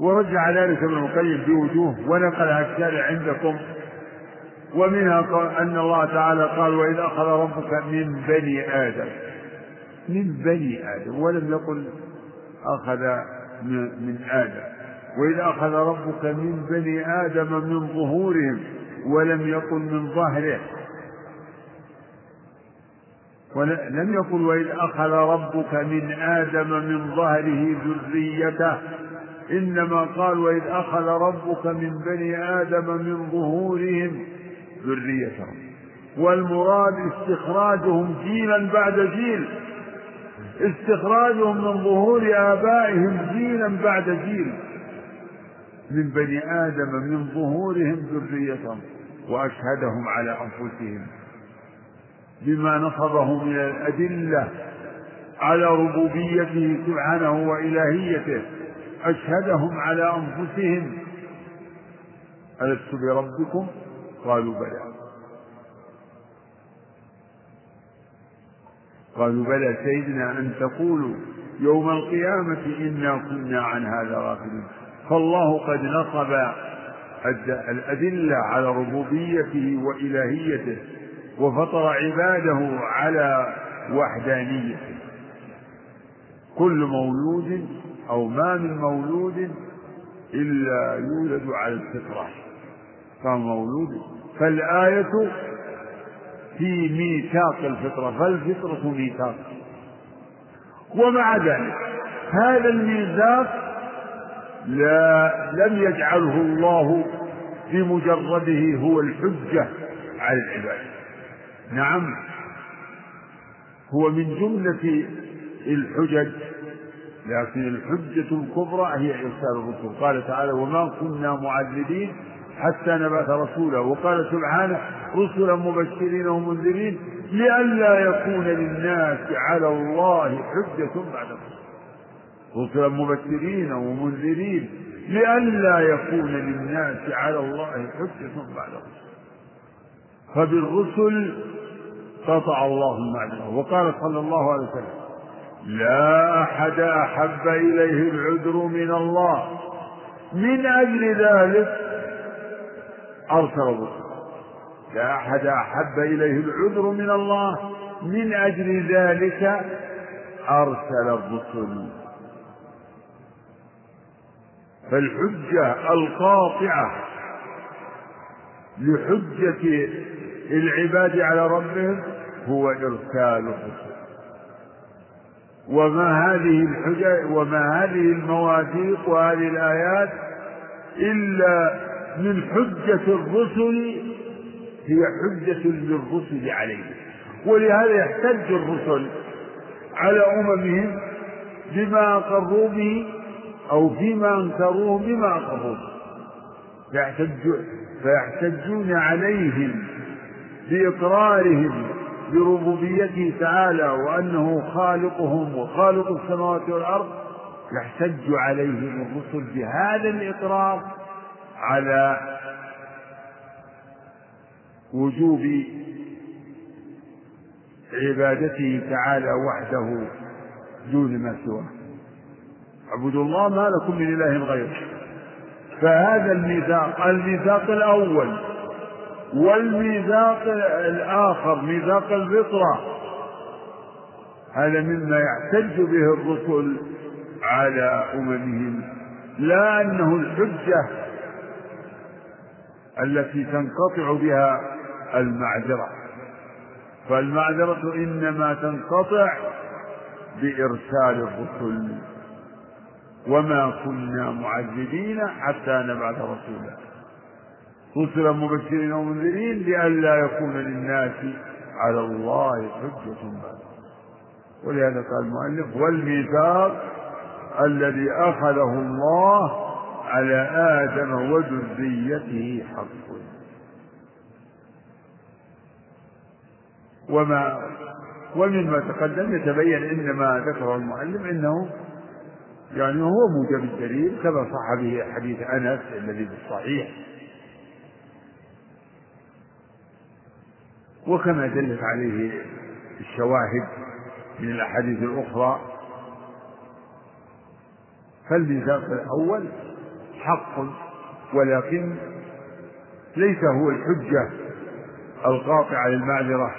ورجع ذلك ابن القيم بوجوه ونقلها الشارع عندكم ومنها أن الله تعالى قال وإذ أخذ ربك من بني آدم. من بني آدم ولم يقل أخذ من آدم. وإذ أخذ ربك من بني آدم من ظهورهم. ولم يقل من ظهره. ولم يقل وإذ أخذ ربك من آدم من ظهره ذريته. إنما قال وإذ أخذ ربك من بني آدم من ظهورهم ذريتهم. والمراد استخراجهم جيلا بعد جيل. استخراجهم من ظهور آبائهم جيلا بعد جيل. من بني آدم من ظهورهم ذريتهم. وأشهدهم على أنفسهم بما نصبه من الأدلة على ربوبيته سبحانه وإلهيته أشهدهم على أنفسهم. ألست بربكم؟ قالوا بلى. قالوا بلى سيدنا أن تقولوا يوم القيامة إنا كنا عن هذا غافلين. فالله قد نصب الأدلة على ربوبيته وإلهيته وفطر عباده على وحدانيته. كل مولود أو ما من مولود إلا يولد على الفطرة. فهو مولود فالآية في ميثاق الفطرة فالفطرة ميثاق. ومع ذلك هذا الميثاق لا لم يجعله الله بمجرده هو الحجة على العباد. نعم هو من جملة الحجج لكن الحجة الكبرى هي إرسال الرسل. قال تعالى وما كنا معذبين حتى نبعث رسولا. وقال سبحانه رسلا مبشرين ومنذرين لئلا يكون للناس على الله حجة بعد الرسل. رسلا مبشرين ومنذرين لئلا يكون للناس على الله حجة بعد الرسل. فبالرسل قطع الله المعذرة وقال صلى الله عليه وسلم لا أحد أحب إليه العذر من الله. من أجل ذلك أرسل الرسل. لا أحد أحب إليه العذر من الله. من أجل ذلك أرسل الرسل فالحجة القاطعة لحجة العباد على ربهم هو إرسال الرسل. وما هذه الحجج وما هذه المواثيق وهذه الآيات إلا من حجة الرسل هي حجة للرسل عليه ولهذا يحتج الرسل على أممهم بما أقروا به أو فيما أنكروه بما فيحتج فيحتجون عليهم بإقرارهم بربوبيته تعالى وأنه خالقهم وخالق السماوات والأرض. يحتج عليهم الرسل بهذا الإقرار على وجوب عبادته تعالى وحده دون ما سواه. اعبدوا الله ما لكم من إله غيره. فهذا الميثاق الميثاق الأول والميثاق الآخر ميثاق الفطرة. هذا مما يحتج به الرسل على أممهم لا أنه الحجة التي تنقطع بها المعذرة. فالمعذرة إنما تنقطع بإرسال الرسل. وما كنا معذبين حتى نبعث رسولا. رسلا مبشرين ومنذرين لئلا يكون للناس على الله حجة بعد. ولهذا قال المؤلف والميثاق الذي أخذه الله على آدم وذريته حق. وما ومما تقدم يتبين ان ما ذكره المؤلف انه يعني هو موجب الدليل كما صح به حديث أنس الذي في الصحيح. وكما دلت عليه الشواهد من الأحاديث الأخرى فالميثاق الأول حق ولكن ليس هو الحجة القاطعة للمعذرة.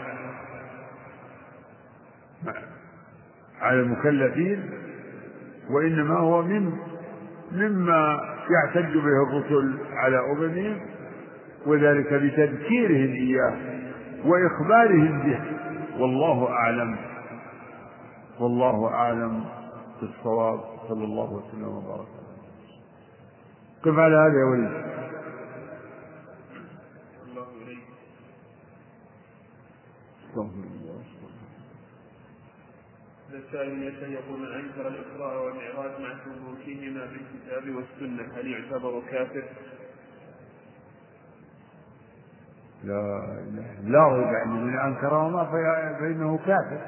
على المكلفين وإنما هو من مما يحتج به الرسل على أممهم وذلك بتذكيرهم إياه وإخبارهم به. والله أعلم والله أعلم بالصواب صلى الله وسلم وبارك قف على هذا يا استغفر الله السائل يقول من انكر الاسراء والمعراج مع ثبوتهما في الكتاب والسنة. هل يعتبر كافر؟ لا لا ريب ان من انكرهما فإنه كافر.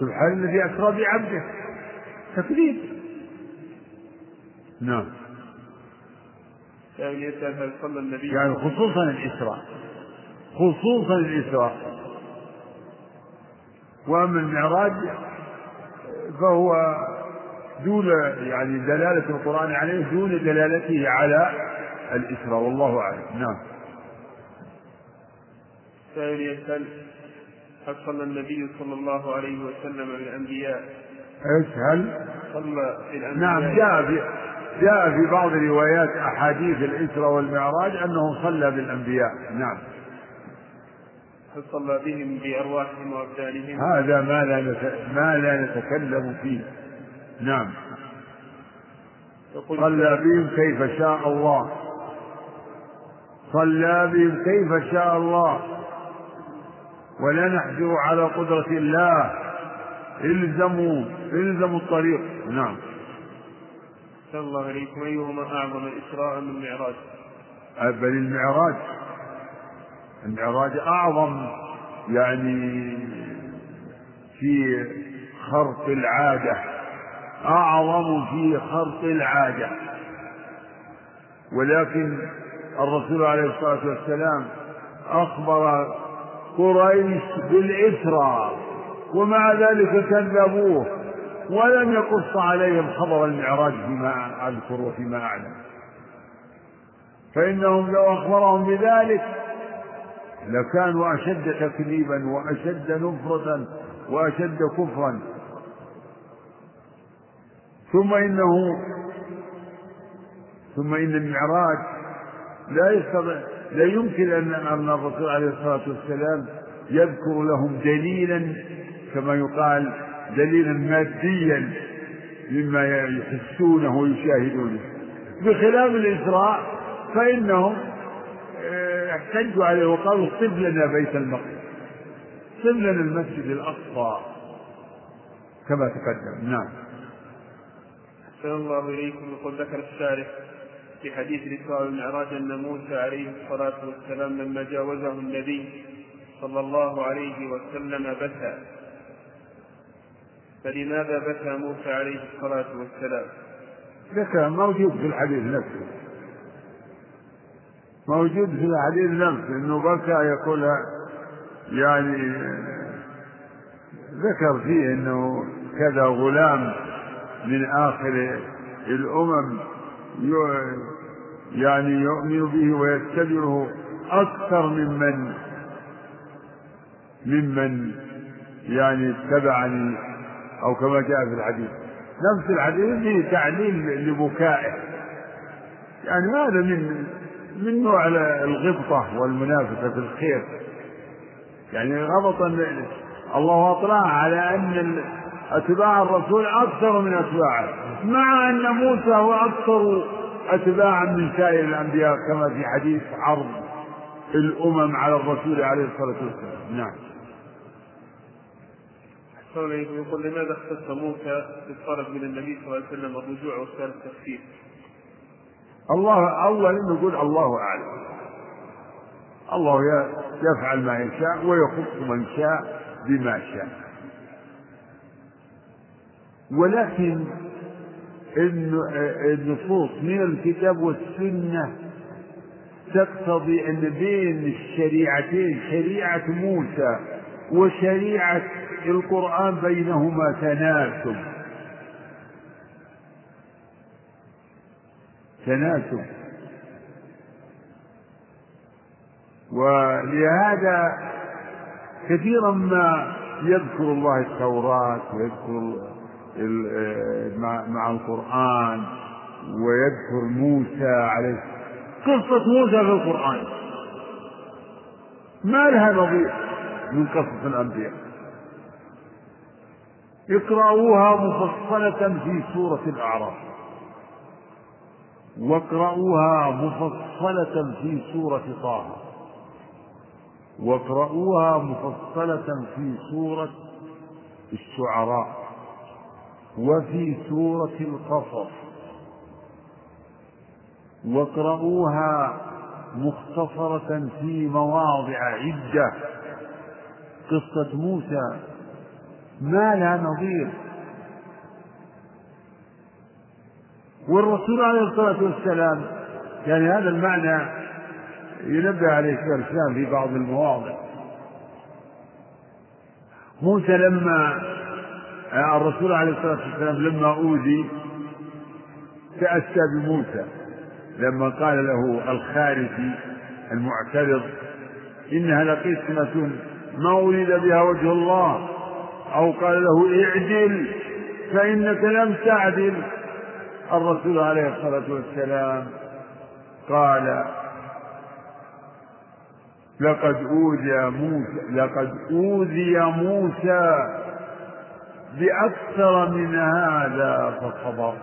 سبحان الذي أسرى بعبده. تكذيب. نعم. يعني يسأل هل صلى النبي؟ يعني خصوصا الإسراء. خصوصا الإسراء. وأما المعراج فهو دون يعني دلالة القرآن عليه دون دلالته على الإسراء والله أعلم. نعم. سائل يسأل هل صلى النبي صلى الله عليه وسلم بالأنبياء؟ إيش هل؟ صلى الأنبياء نعم جاء في جاء في بعض روايات أحاديث الإسراء والمعراج أنه صلى بالأنبياء. نعم. هل صلى بهم بأرواحهم وأبدانهم. هذا ما لا ما لا نتكلم فيه. نعم. صلى بهم كيف شاء الله. صلى بهم كيف شاء الله. ولا نحجر على قدرة الله. إلزموا إلزموا الطريق. نعم. صلى الله عليكم أيهما أعظم إسراء من المعراج؟ بل المعراج. المعراج أعظم يعني في خرق العادة أعظم في خرق العادة. ولكن الرسول عليه الصلاة والسلام أخبر قريش بالإسرى ومع ذلك كذبوه ولم يقص عليهم خبر المعراج فيما أذكر وفيما أعلم. فإنهم لو أخبرهم بذلك لكانوا أشد تكذيبا وأشد نفرة وأشد كفرا. ثم إنه ثم إن المعراج لا يستطيع لا يمكن أن الرسول عليه الصلاة والسلام يذكر لهم دليلا كما يقال دليلا ماديا مما يحسونه ويشاهدونه. بخلاف الإسراء فإنهم احتجوا عليه وقالوا صف لنا بيت المقدس. صف لنا المسجد الأقصى. كما تقدم. نعم. أحسن الله إليكم. يقول ذكر الشارح في حديث الإسراء والمعراج أن موسى عليه الصلاة والسلام لما جاوزه النبي صلى الله عليه وسلم بكى. فلماذا بكى موسى عليه الصلاة والسلام؟ بكى موجود في الحديث نفسه. موجود في الحديث نفسه إنه بكى يقول يعني ذكر فيه إنه كذا غلام من آخر الأمم يعني يؤمن به ويتبعه أكثر ممن ممن يعني اتبعني أو كما جاء في الحديث. نفس الحديث فيه تعليل لبكائه. يعني هذا من من نوع الغبطة والمنافسة في الخير. يعني غبط الله أطلع على أن أتباع الرسول أكثر من أتباعه مع أن موسى هو أكثر أتباعا من سائر الأنبياء كما في حديث عرض الأمم على الرسول عليه الصلاة والسلام. نعم. يقول لماذا اختص موسى بالطلب من النبي صلى الله عليه وسلم الرجوع وسائر التفكير الله أولا نقول الله أعلم. الله يفعل ما يشاء ويخص من شاء بما شاء. ولكن النصوص من الكتاب والسنة تقتضي أن بين الشريعتين شريعة موسى وشريعة القرآن بينهما تناسب. تناسب. ولهذا كثيرا ما يذكر الله التوراة ويذكر مع القرآن ويذكر موسى عليه قصة موسى في القرآن. ما لها نظير من قصص الأنبياء. اقرأوها مفصلة في سورة الأعراف. واقرأوها مفصلة في سورة طه. واقرأوها مفصلة في سورة الشعراء وفي سورة القصص. واقرأوها مختصرة في مواضع عدة. قصة موسى. ما لها نظير. والرسول عليه الصلاة والسلام يعني هذا المعنى ينبه عليه الإسلام في بعض المواضع. موسى لما الرسول عليه الصلاة والسلام لما أوذي تأسى بموسى لما قال له الخارجي المعترض إنها لقسمة ما أريد بها وجه الله أو قال له اعدل فإنك لم تعدل. الرسول عليه الصلاة والسلام قال لقد أوذي موسى لقد أوذي موسى بأكثر من هذا فصبر.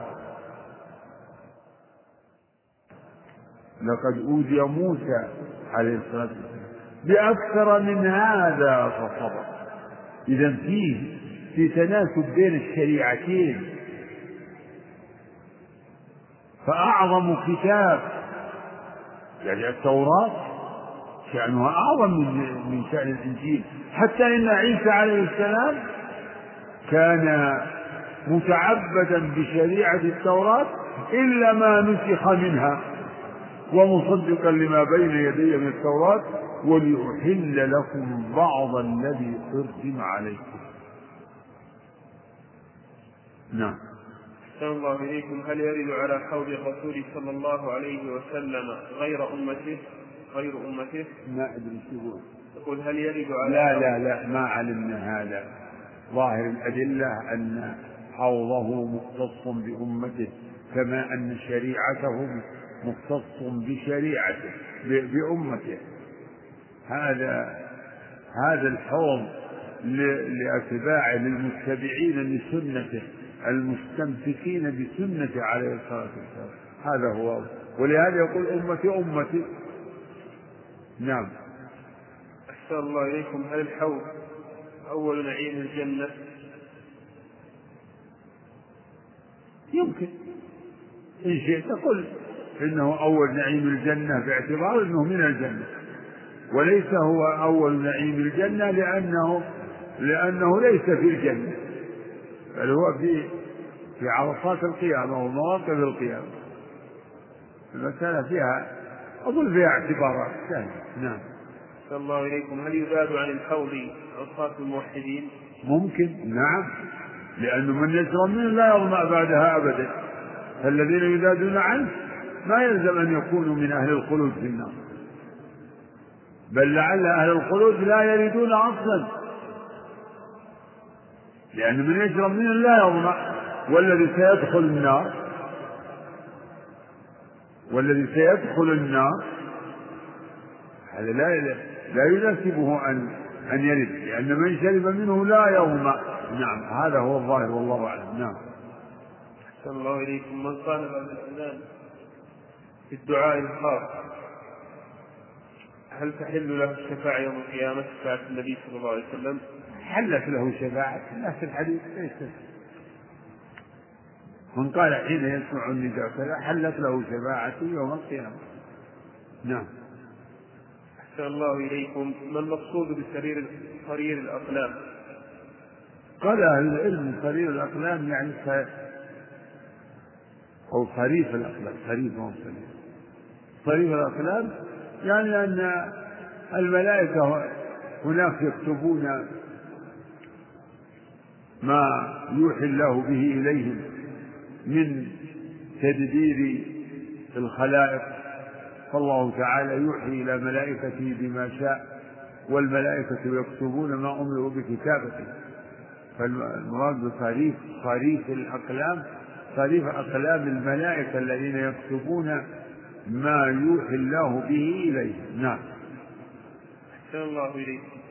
لقد أوذي موسى عليه الصلاة والسلام بأكثر من هذا فصبر. إذا فيه في تناسب بين الشريعتين فأعظم كتاب يعني التوراة شأنها أعظم من من شأن الإنجيل. حتى إن عيسى عليه السلام كان متعبدا بشريعة التوراة إلا ما نسخ منها ومصدقا لما بين يدي من التوراة ولأحل لكم بعض الذي حرم عليكم. نعم. أحسن الله إليكم. هل يرد على حوض الرسول صلى الله عليه وسلم غير أمته؟ غير أمته؟ ما أدري شو يقول. هل يرد على لا لا لا ما علمنا هذا. ظاهر الأدلة أن حوضه مختص بأمته كما أن شريعته مختص بشريعته بأمته. هذا هذا الحوض لأتباعه للمتبعين لسنته. المستمسكين بسنته عليه الصلاة والسلام. هذا هو. ولهذا يقول أمتي أمتي. نعم. أحسن الله إليكم. هل الحوض أول نعيم الجنة؟ يمكن. إن شئت قل. إنه أول نعيم الجنة باعتبار أنه من الجنة. وليس هو أول نعيم الجنة لأنه لأنه ليس في الجنة. بل هو في في عرصات القيامة ومواقف القيامة. المسألة فيها أظن فيها اعتبارات ثانية. نعم. صلى الله إليكم هل يزاد عن الحوض أوصاف الموحدين؟ ممكن. نعم. لأنه من يشرب منه لا يظمأ بعدها أبدا. فالذين يزادون عنه ما يلزم أن يكونوا من أهل الخلود في النار. بل لعل أهل الخلود لا يريدون أصلا. لأن من يشرب منه لا يظمأ والذي سيدخل النار والذي سيدخل النار هذا لا لا يناسبه أن أن يرد لأن من شرب منه لا يظمأ. نعم هذا هو الظاهر والله أعلم. نعم. أحسن الله إليكم. من قال بعد الأذان في الدعاء الخاص هل تحل له الشفاعة يوم القيامة؟ شفاعة النبي صلى الله عليه وسلم؟ حلت له شفاعة في الحديث ليس من قال حين يسمع النداء كذا حلت له شفاعته يوم القيامة. نعم. أحسن الله إليكم. ما المقصود بسرير صرير الأقلام؟ قال أهل العلم صرير الأقلام يعني أو صريف الأقلام صريف هو صريف صريف الأقلام يعني أن الملائكة هناك يكتبون ما يوحي الله به إليهم من تدبير الخلائق. فالله تعالى يوحي إلى ملائكته بما شاء والملائكة يكتبون ما أمروا بكتابته. فالمراد بصريف صريف الأقلام صريف أقلام الملائكة الذين يكتبون ما يوحي الله به إليه نعم. أحسن الله إليكم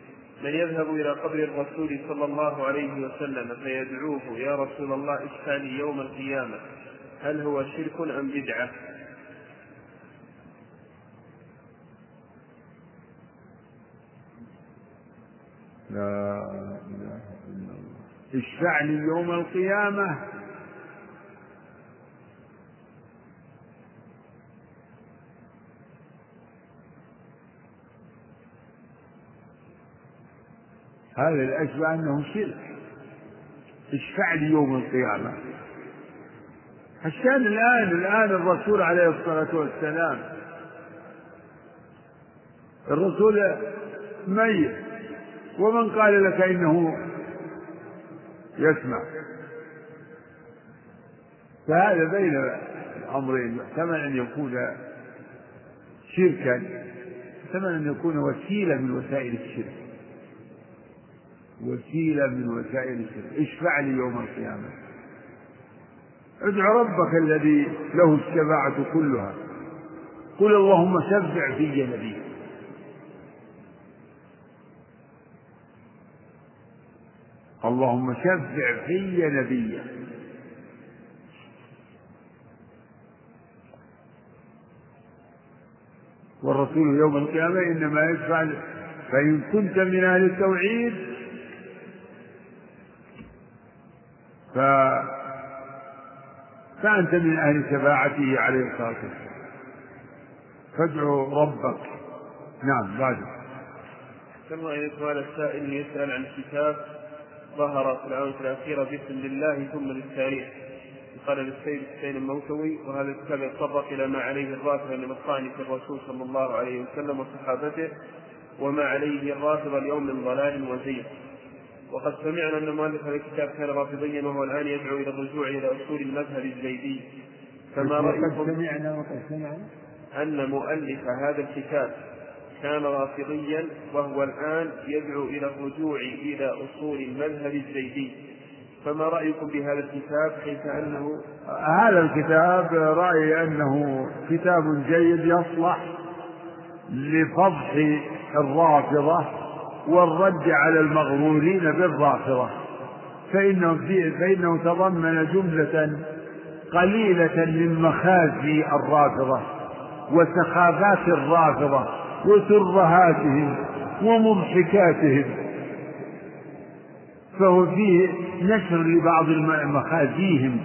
من يذهب إلى قبر الرسول صلى الله عليه وسلم فيدعوه يا رسول الله اشفع لي يوم القيامة. هل هو شرك أم بدعة؟ لا إله إلا الله. اشفع لي يوم القيامة. هذا الأشبه أنه شرك. اشفع لي يوم القيامة؟ الشأن الآن الآن الرسول عليه الصلاة والسلام. الرسول ميت. ومن قال لك إنه يسمع؟ فهذا بين الأمرين. يحتمل أن يكون شركا. يحتمل أن يكون وسيلة من وسائل الشرك. وسيلة من وسائل الشرك. اشفع لي يوم القيامة. ادع ربك الذي له الشفاعة كلها. قل اللهم شفع في نبيك اللهم شفع في نبيك والرسول يوم القيامة إنما يشفع فإن كنت من أهل التوحيد ف فأنت من أهل شفاعته عليه الصلاة والسلام. فادعو ربك. نعم بعده ثم إليكم هذا السائل يسأل عن كتاب ظهر في الآونة الأخيرة باسم لله ثم للتاريخ. قال للسيد حسين الموسوي وهذا الكتاب يتطرق إلى ما عليه الرافضة من الطعن الرسول صلى الله عليه وسلم وصحابته وما عليه الرافضة اليوم من ضلال وزيغ وقد سمعنا أن مؤلف هذا الكتاب كان رافضيا وهو الآن يدعو إلى الرجوع إلى أصول المذهب الزيدي. فما رأيكم؟ سمعنا وقد سمعنا. أن مؤلف هذا الكتاب كان رافضيا وهو الآن يدعو إلى الرجوع إلى أصول المذهب الزيدي. فما رأيكم بهذا الكتاب حيث أنه هذا الكتاب رأيي أنه كتاب جيد يصلح لفضح الرافضة والرد على المغرورين بالرافضة. فإنه, فإنه تضمن جملة قليلة من مخازي الرافضة وسخافات الرافضة وترهاتهم ومضحكاتهم. فهو فيه نشر لبعض مخازيهم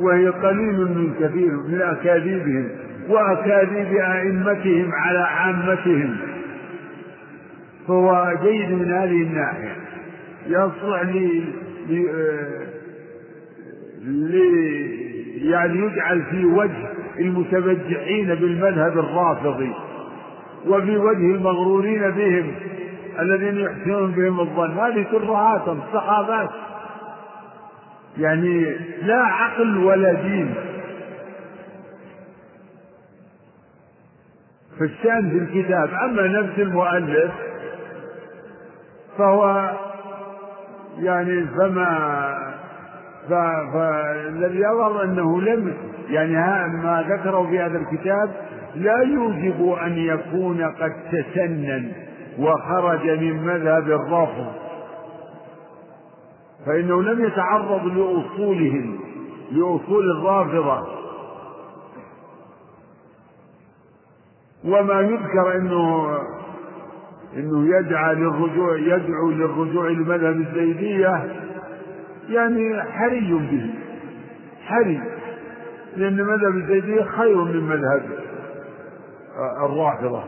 وهي قليل من كثير من أكاذيبهم وأكاذيب أئمتهم على عامتهم. فهو جيد من هذه الناحية. يصلح لي لي يعني يجعل في وجه المتبجحين بالمذهب الرافضي وفي وجه المغرورين بهم الذين يحسنون بهم الظن. هذه ترهات صحابات. يعني لا عقل ولا دين. في الشأن في الكتاب. أما نفس المؤلف فهو يعني فما فالذي يظهر أنه لم يعني ما ذكره في هذا الكتاب لا يوجب أن يكون قد تسنن وخرج من مذهب الرافض فإنه لم يتعرض لأصولهم لأصول الرافضة. وما يذكر إنه إنه يدعى للرجوع يدعو للرجوع لمذهب الزيدية يعني حري به حري لأن مذهب الزيدية خير من مذهب الرافضة.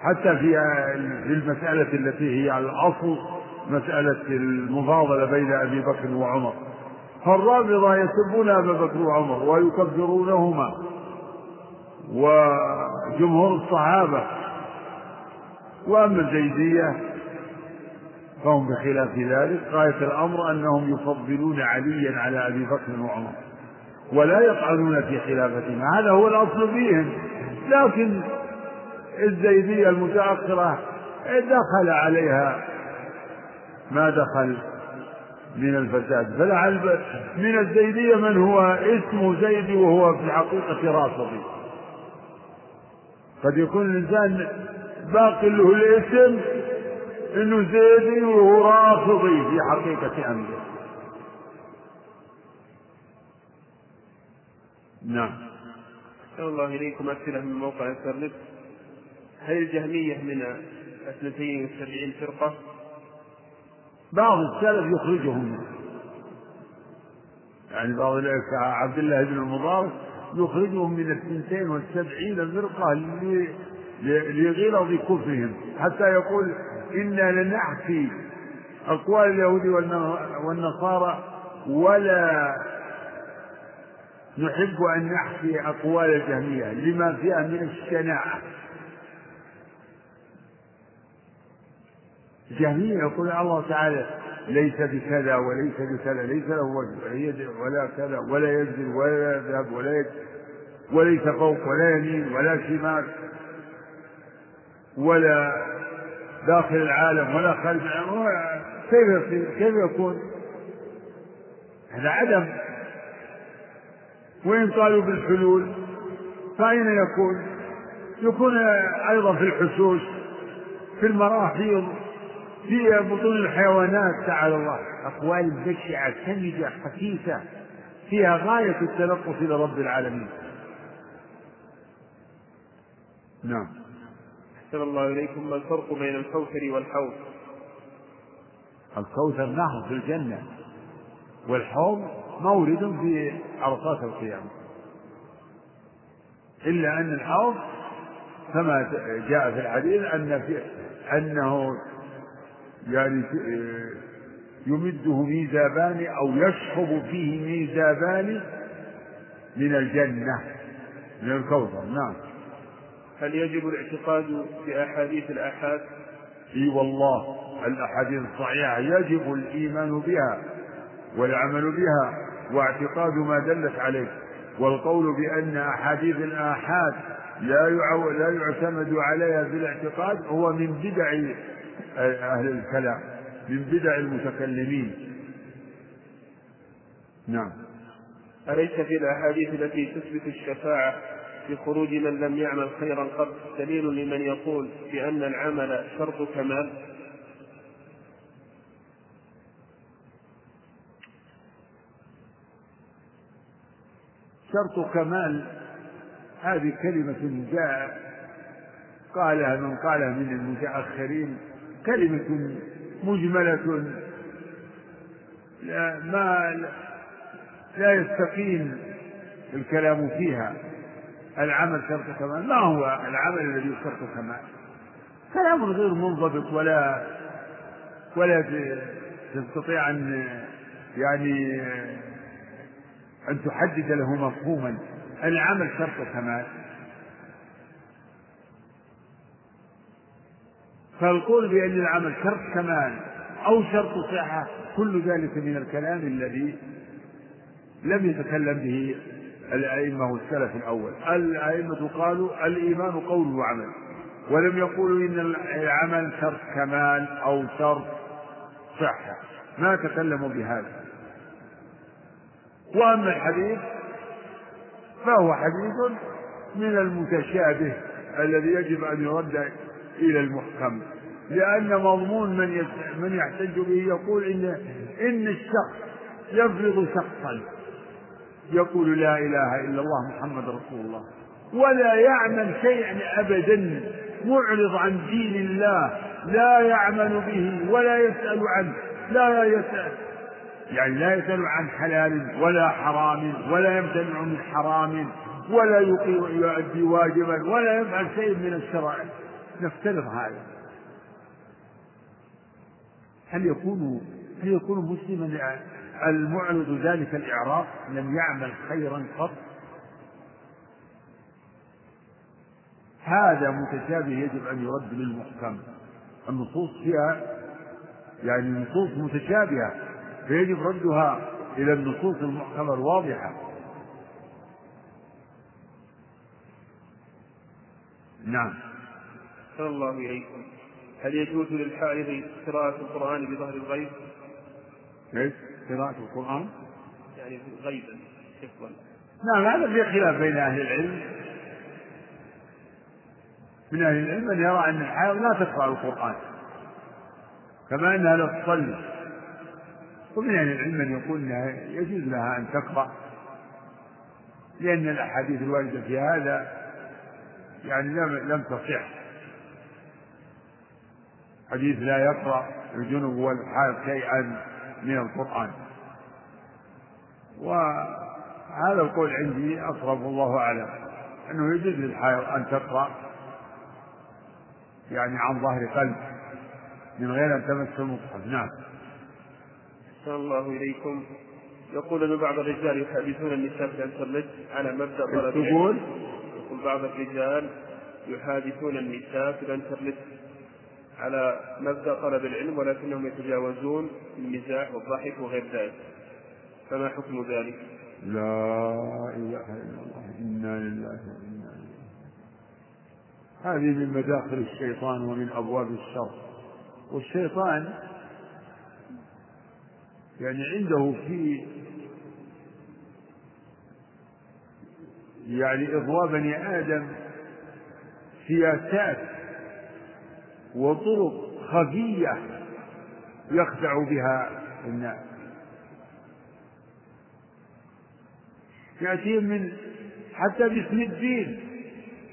حتى في المسألة التي هي على الأصل مسألة المفاضلة بين أبي بكر وعمر. فالرافضة يسبون أبا بكر وعمر ويكفرونهما وجمهور الصحابة وأما الزيدية فهم بخلاف ذلك. غاية الأمر أنهم يفضلون عليا على أبي بكر وعمر ولا يطعنون في خلافتهم. هذا هو الأصل فيهم. لكن الزيدية المتأخرة دخل عليها ما دخل من الفساد. فلعل من الزيدية من هو اسمه زيدي وهو في حقيقة رافضي. قد يكون الإنسان باقي له الاسم انه زيدي وهو رافضي في حقيقة أمره. نعم. أحسن الله إليكم أسئلة من موقع الإنترنت هل الجهمية من اثنتين وسبعين فرقة؟ بعض السلف يخرجهم. يعني بعض عبد الله بن المبارك يخرجهم من الثنتين والسبعين فرقة لغلظ كفرهم حتى يقول إنا لنحكي أقوال اليهود والنصارى ولا نحب أن نحكي أقوال الجهمية لما فيها من الشناعة. الجهمية يقول الله تعالى ليس بكذا وليس بكذا ليس له وجه ولا كذا ولا ينزل ولا يذهب ولا وليس فوق ولا يمين ولا شمال. ولا داخل العالم ولا خارج العالم كيف يصير؟ كيف يكون؟ هذا عدم. وإن قالوا بالحلول فأين يكون؟ يكون أيضا في الحشوش في المراحيض في بطون الحيوانات تعالى الله. أقوال بشعة سمجة خفيفة فيها غاية التلطف إلى رب العالمين. نعم. أحسن الله إليكم ما الفرق بين الكوثر والحوض. الكوثر نهر في الجنة والحوض مورد في عرصات القيامة إلا أن الحوض كما جاء في الحديث أن في أنه يعني يمده ميزابان أو يشخب فيه ميزابان من الجنة من الكوثر. نعم. هل يجب الاعتقاد بأحاديث الآحاد؟ إي والله الأحاديث الصحيحة يجب الإيمان بها والعمل بها واعتقاد ما دلت عليه والقول بأن أحاديث الآحاد لا لا يعتمد عليها في الاعتقاد هو من بدع أهل الكلام من بدع المتكلمين نعم أليس في الأحاديث التي تثبت الشفاعة في خروج من لم يعمل خيرا قط. دليل لمن يقول بأن العمل شرط كمال. شرط كمال هذه كلمة جاء قالها من قالها من المتأخرين كلمة مجملة لا ما لا يستقيم الكلام فيها. العمل شرط كمال. ما هو العمل الذي شرط كمال؟ كلام غير منضبط ولا ولا تستطيع أن يعني أن تحدد له مفهوما. العمل شرط كمال. فالقول بأن العمل شرط كمال أو شرط صحة كل ذلك من الكلام الذي لم يتكلم به الأئمة والسلف الأول. الأئمة قالوا الإيمان قول وعمل. ولم يقولوا إن العمل شرط كمال أو شرط صحة. ما تكلموا بهذا. وأما الحديث فهو حديث من المتشابه الذي يجب أن يرد إلى المحكم. لأن مضمون من من يحتج به يقول إن إن الشخص يفرض شخصا. يقول لا إله إلا الله محمد رسول الله. ولا يعمل شيئا أبدا معرض عن دين الله لا يعمل به ولا يسأل عنه لا يسأل. يعني لا يسأل عن حلال ولا حرام ولا يمتنع من حرام ولا يؤدي واجبا ولا يفعل شيء من الشرائع نفترض هذا. هل يكون هل يكون مسلما المعرض ذلك الإعراض لم يعمل خيرا قط. هذا متشابه يجب أن يرد للمحكم. النصوص فيها يعني نصوص متشابهة فيجب ردها إلى النصوص المحكمة الواضحة. نعم. أحسن الله إليكم. هل يجوز للحائض قراءة القرآن بظهر الغيب؟ كيف؟ قراءة القرآن؟ يعني غيبا حفظا نعم هذا في خلاف بين أهل العلم. من أهل العلم من يرى أن الحائض لا تقرأ القرآن كما أنها لا تصلي. ومن أهل العلم من يقول أنها يجوز لها أن تقرأ لأن الأحاديث الواردة في هذا يعني لم لم تصح. حديث لا يقرأ الجنب والحائض شيئا. من القرآن. وهذا القول عندي أقرب والله أعلم أنه يجوز للحائض أن تقرأ يعني عن ظهر قلب من غير أن تمس المصحف. نعم. أحسن الله إليكم. يقول أن بعض الرجال يحادثون النساء في الإنترنت على مبدأ طلب يقول بعض الرجال يحادثون النساء في الإنترنت. على مبدأ طلب العلم ولكنهم يتجاوزون المزاح والضحك وغير ذلك. فما حكم ذلك؟ لا إله إلا الله. إنا لله وإنا إليه هذه من مداخل الشيطان ومن أبواب الشر. والشيطان يعني عنده في يعني إغواء بني آدم سياسات وطرق خفية يخدع بها الناس. يأتيهم من حتى باسم الدين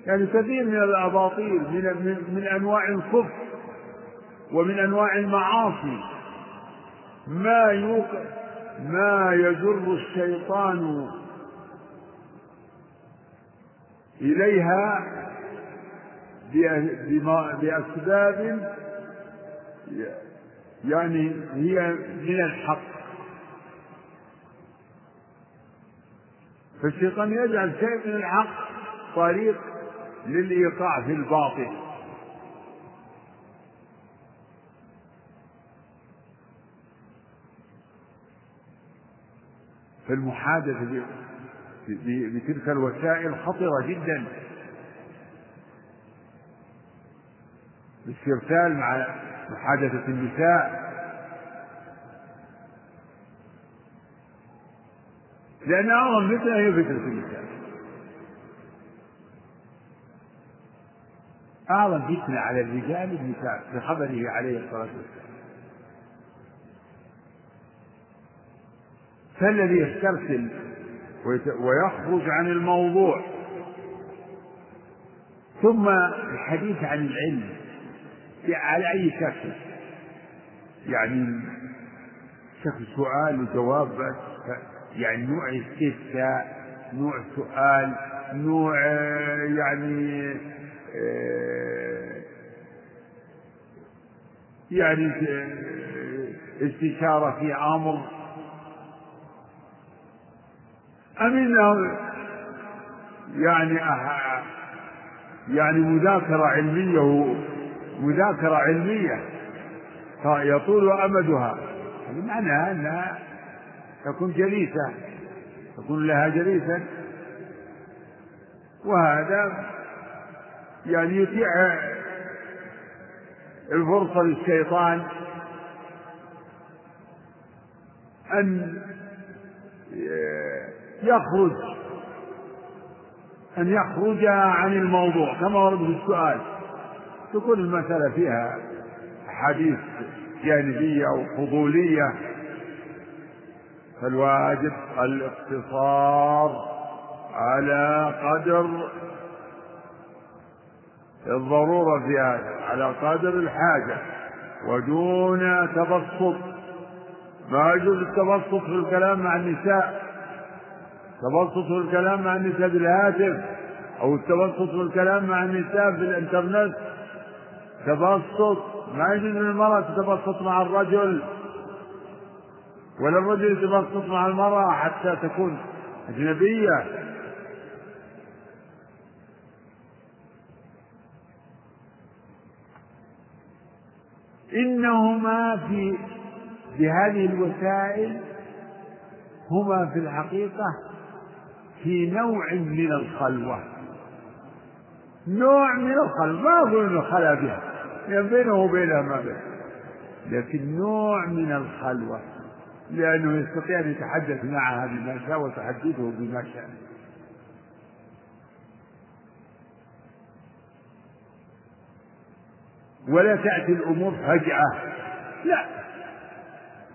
يعني كثير من الأباطيل من, من, من أنواع الكفر ومن أنواع المعاصي. ما يوق ما يجر الشيطان إليها بأسباب يعني هي من الحق. فالشيطان يجعل شيء من الحق طريق للإيقاع في الباطل. فالمحادثة بتلك الوسائل خطرة جدا. الاسترسال مع محادثة النساء. لأن أعظم فتنة هي فتنة النساء. أعظم فتنة على الرجال النساء في خبره عليه الصلاة والسلام. فالذي يسترسل ويخرج عن الموضوع. ثم الحديث عن العلم. على أي شكل يعني شكل سؤال وجواب يعني نوع استفتاء نوع سؤال نوع يعني يعني استشارة في أمر. أم إنه يعني يعني مذاكرة علمية مذاكرة علمية. يطول أمدها. بمعنى أنها تكون جليسة تكون لها جليسا وهذا يعني يتيح الفرصة للشيطان أن يخرج أن يخرج عن الموضوع كما ورد في السؤال. تكون المسألة فيها أحاديث جانبية أو فضولية فالواجب الاقتصار على قدر الضرورة في هذا على قدر الحاجة ودون تبسط. ما يجوز التبسط في الكلام مع النساء. التبسط في الكلام مع النساء بالهاتف أو التبسط في الكلام مع النساء في الإنترنت. تبسط ما يجوز للمرأة تتبسط مع الرجل. ولا الرجل يتبسط مع المرأة حتى تكون أجنبية. إنهما في بهذه الوسائل هما في الحقيقة في نوع من الخلوة. نوع من الخلوة ما أنه خلا بها. بينه وبينها ما بين لكن نوع من الخلوة لأنه يستطيع أن يتحدث معها بما شاء وتحدثه بما شاء. ولا تأتي الأمور فجأة. لا.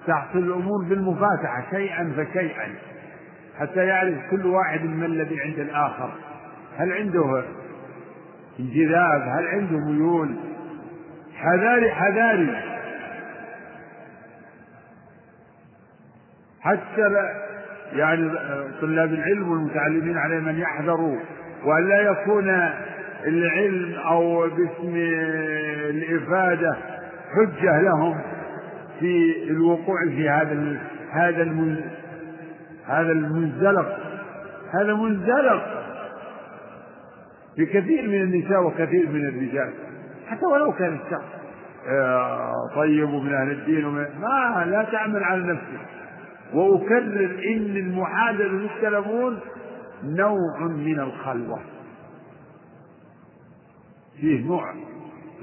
تحصل الأمور بالمفاتحة شيئا فشيئا. حتى يعرف كل واحد ما الذي عند الآخر. هل عنده انجذاب؟ هل عنده ميول؟ حذاري حذاري. حتى يعني طلاب العلم والمتعلمين عليهم أن يحذروا وأن لا يكون العلم أو باسم الإفادة حجة لهم في الوقوع في هذا هذا هذا المنزلق. هذا منزلق في كثير من النساء وكثير من الرجال. حتى ولو كان الشخص. طيب ومن أهل الدين ومن ما لا تعمل على نفسك. وأكرر إن المحاذرة للتلفون نوع من الخلوة. فيه نوع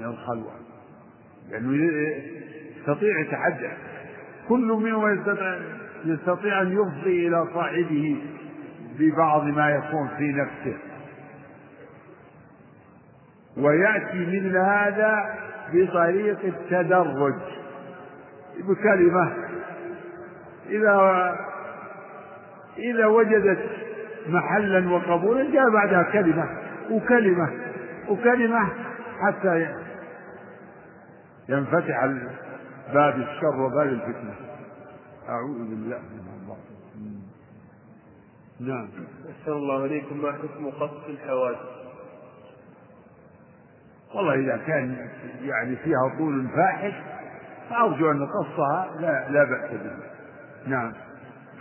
من الخلوة. لأنه يعني يستطيع يتحدث كل منهم يستطيع, يستطيع أن يفضي إلى صاحبه ببعض ما يكون في نفسه. ويأتي مثل هذا بطريق التدرج. بكلمة إذا إذا وجدت محلا وقبولا جاء بعدها كلمة وكلمة وكلمة حتى ينفتح باب الشر وباب الفتنة. أعوذ بالله من الله نعم. أحسن الله إليكم. ما حكم قص الحوادث؟ والله إذا كان يعني فيها طول فاحش فأرجو أن قصها لا لا بأس به. نعم.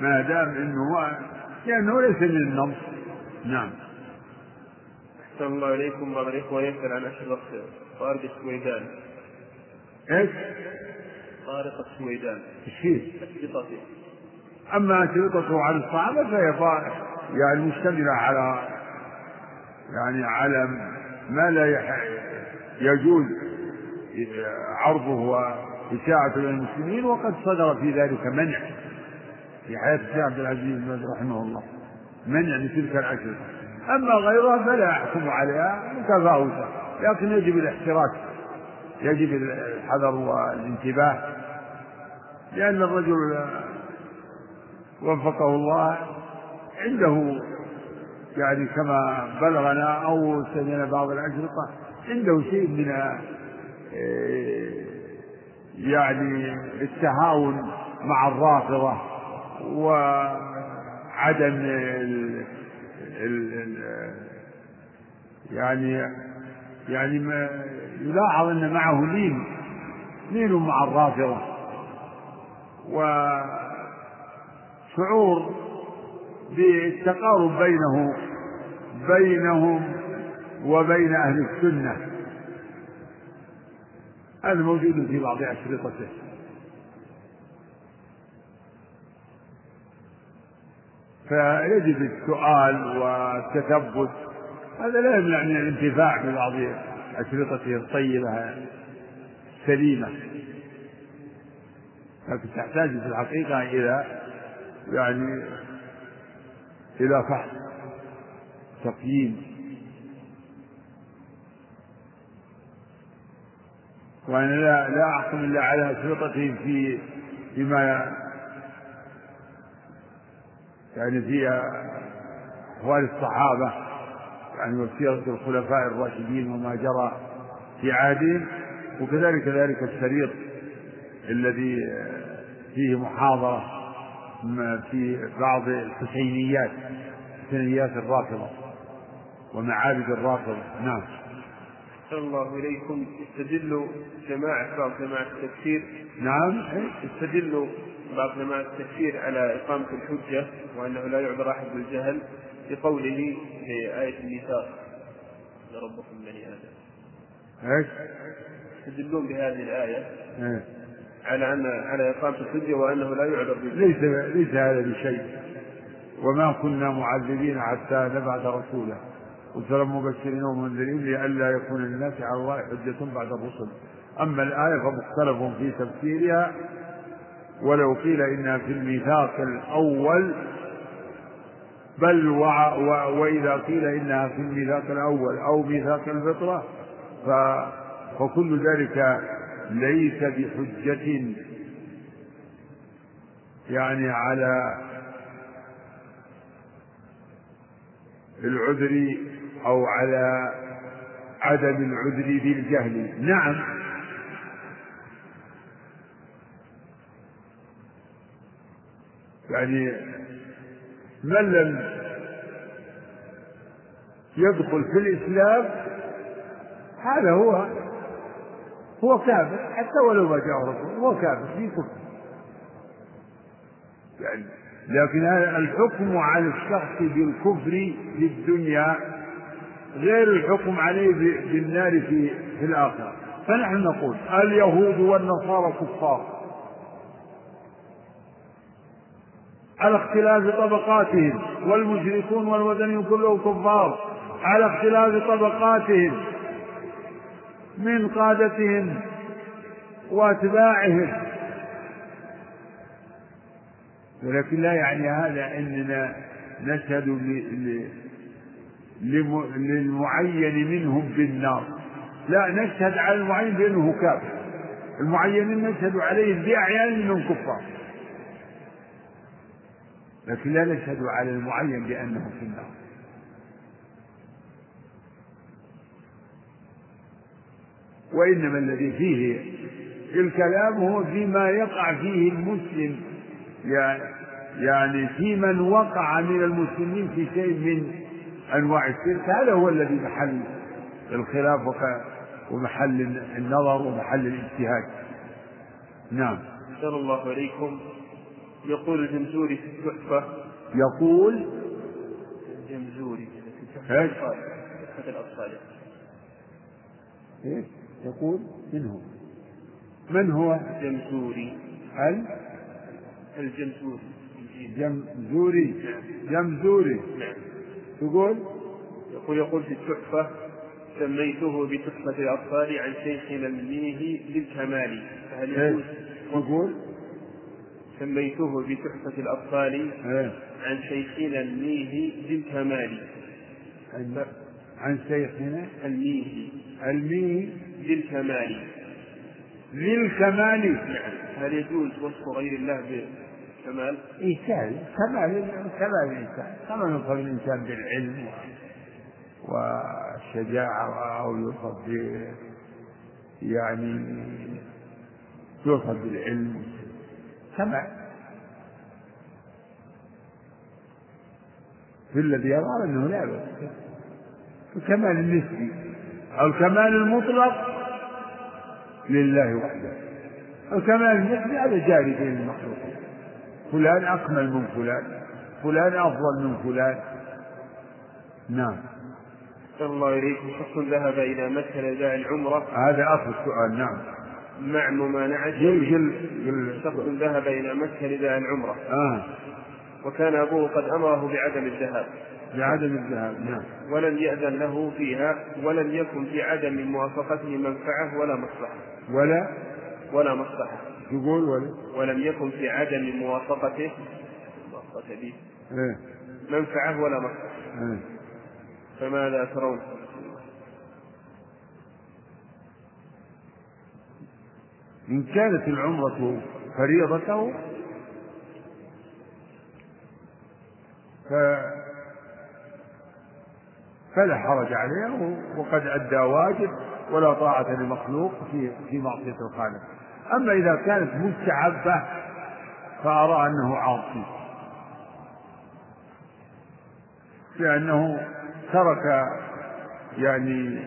ما دام أنه لأنه ليس من النص. نعم. أحسن الله إليكم بعض الإخوة يسأل عن أشرف طارق السويدان. إيش؟ طارق السويدان. الشيء أشرطته أما أشرطته عن الصحابة فهي يعني مشتملة على يعني على ما لا يجوز عرضه وإشاعته للمسلمين وقد صدر في ذلك منع في حياة الشيخ عبد العزيز بن رحمه الله منع لتلك الأشرطة أما غيرها فلا أحكم عليها متفاوتة لكن يجب الاحتراس يجب الحذر والانتباه لأن الرجل وفقه الله عنده يعني كما بلغنا أو سمعنا بعض الأشرطة عنده شيء من آه، يعني التهاون مع الرافضة وعدم ال ال يعني يعني ما يلاحظ إن معه لين لين مع الرافضة. وشعور بالتقارب بينه بينهم وبين أهل السنة. هذا موجود في بعض أشرطته. فيجب السؤال والتثبت. هذا لا يمنع من الانتفاع ببعض أشرطته الطيبة السليمة. لكن تحتاج في الحقيقة إلى يعني إلى فحص تقييم. وأنا لا لا أحكم إلا على أشرطتهم في فيما يعني في أحوال الصحابة يعني وسيرة الخلفاء الراشدين وما جرى في عهدهم وكذلك ذلك الشريط الذي فيه محاضرة في بعض الحسينيات حسينيات الرافضة ومعابد الرافضة. نعم. أحسن الله إليكم. يستدل جماعة بعض جماعة التكفير نعم. يستدل بعض جماعة التكفير على إقامة الحجة وأنه لا يعذر أحد بالجهل بقوله في آية الميثاق لربكم بني آدم. إيش؟ يستدلون بهذه الآية إيه؟ على أن على إقامة الحجة وأنه لا يعذر بالجهل. ليس ليس هذا بشيء. وما كنا معذبين حتى نبعث رسولا. رسلا مبشرين ومنذرين لئلا يكون للناس على الله حجة بعد الرسل. أما الآية فمختلف في تفسيرها ولو قيل إنها في الميثاق الأول بل و... و... وإذا قيل إنها في الميثاق الأول أو ميثاق الفطرة ف... فكل ذلك ليس بحجة يعني على العذر أو على عدم العذر بالجهل نعم. يعني من لم يدخل في الإسلام هذا هو هو كافر حتى ولو ما جاء رسول هو كافر في كفر. يعني لكن الحكم على الشخص بالكفر في الدنيا غير الحكم عليه بالنار في في الآخرة. فنحن نقول اليهود والنصارى كفار. على اختلاف طبقاتهم والمشركون والوثنيون كلهم كفار. على اختلاف طبقاتهم من قادتهم واتباعهم. ولكن لا يعني هذا إننا نشهد للمعين منهم بالنار لا نشهد على المعين بأنه كافر. المعينين نشهد عليهم بأعيان انهم كفار لكن لا نشهد على المعين بأنه في النار. وإنما الذي فيه الكلام هو فيما يقع فيه المسلم. يعني في من وقع من المسلمين في شيء من أنواع الشرك هذا هو الذي محل الخلاف ومحل النظر ومحل الاجتهاد. نعم. أحسن الله عليكم يقول الجمزوري في التحفة. يقول الجمزوري إيش؟ تحفة الأطفال. إيش؟ يقول من هو؟ من هو؟ جمزوري ال؟ الجمزوري. جمزوري. جمزوري. نعم. تقول يقول يقول في التحفة سميته بتحفة الأطفال عن شيخنا الميه للكمال. فهل يجوز؟ تقول سميته بتحفة الأطفال إيه؟ عن شيخنا الميه للكمال. عن, عن شيخنا الميه الميه للكمال. للكمال. نعم. هل يجوز وصف غير الله بالكمال؟ إيه كمال كمال الإنسان كما يوصف الإنسان بالعلم والشجاعة أو يوصف يعني يوصف بالعلم. كمال في الذي يرى أنه لا بأس الكمال النسبي أو الكمال المطلق لله وحده. الكمال النسبي هذا جاري بين المخلوقين فلان أكمل من فلان فلان أفضل من فلان. نعم. الله إليكم شخص ذهب إلى مكة لأداء العمرة. هذا أصل السؤال نعم. مع ممانعة جل جل جل شخص ذهب إلى مكة لأداء العمرة. آه. وكان أبوه قد أمره بعدم الذهاب. بعدم الذهاب نعم. ولم يأذن له فيها ولم يكن في عدم موافقته منفعة ولا مصلحة. ولا؟ ولا مصلحة. ولا؟ ولم يكن في عدم موافقته. موافقة به إيه. منفعة ولا مصلحة إيه. فماذا ترون؟ إن كانت العمرة فريضته ف فلا حرج عليه وقد أدى واجب ولا طاعة لمخلوق في في معصية الخالق. أما إذا كانت مستحبة فأرى أنه عاصي. لأنه ترك يعني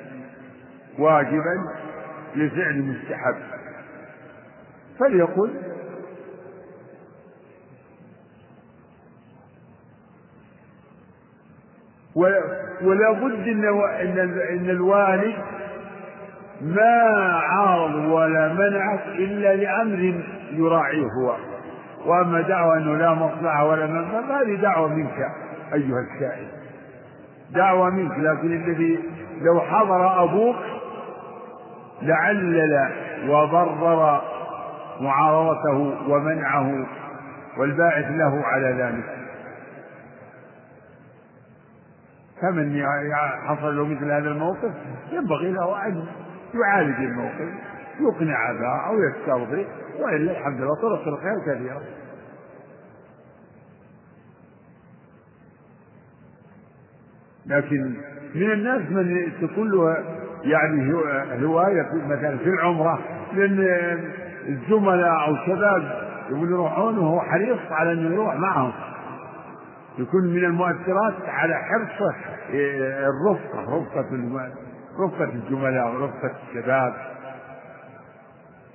واجبا لفعل مستحب. فليقل ولا بد إن إن الوالد ما عارض ولا منعك إلا لأمر يراعيه هو. وأما دعوى أنه لا مصلحة ولا منفعه فهذه دعوة منك أيها السائل دعوة منك لكن الذي لو حضر أبوك لعلل وبرر معارضته ومنعه والباعث له على ذلك. فمن حصل له مثل هذا الموقف ينبغي له أن يعالج الموقف يقنع به أو يسترضي وإلا الحمد لله طرق الخير كثيرة. لكن من الناس من تكون له يعني هواية مثلا في العمرة لأن الزملاء أو الشباب يقولون يروحون وهو حريص على أنه يروح معهم. يكون من المؤثرات على حرصه الرفقة رفقة رفقة الزملاء ورفقة الشباب.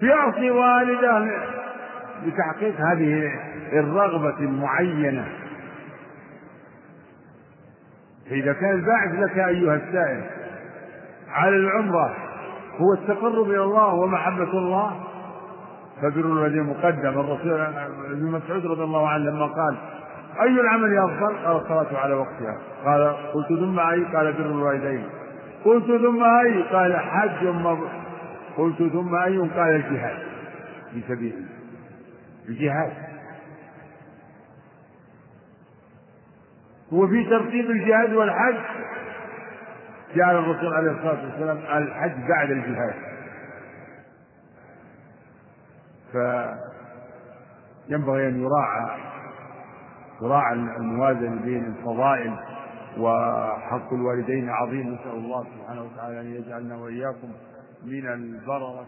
يعطي والده لتحقيق هذه الرغبة المعينة. فإذا كان الباعث لك أيها السائل على العمرة هو التقرب إلى الله ومحبة الله فبر الوالدين مقدم. الرسول ابن مسعود رضي الله عنه لما قال أي العمل أفضل؟ قال الصلاة على وقتها. قال قلت ثم أي؟ قال بر الوالدين. قلت ثم أي؟ قال حج مبر قلت ثم أي؟ قال الجهاد. في سبيل الله. الجهاد. وفي ترتيب الجهاد والحج جعل الرسول عليه الصلاة والسلام الحج بعد الجهاد. فينبغي أن يراعى يراعى الموازنة بين الفضائل وحق الوالدين عظيم نسأل الله سبحانه وتعالى أن يجعلنا وإياكم من البررة.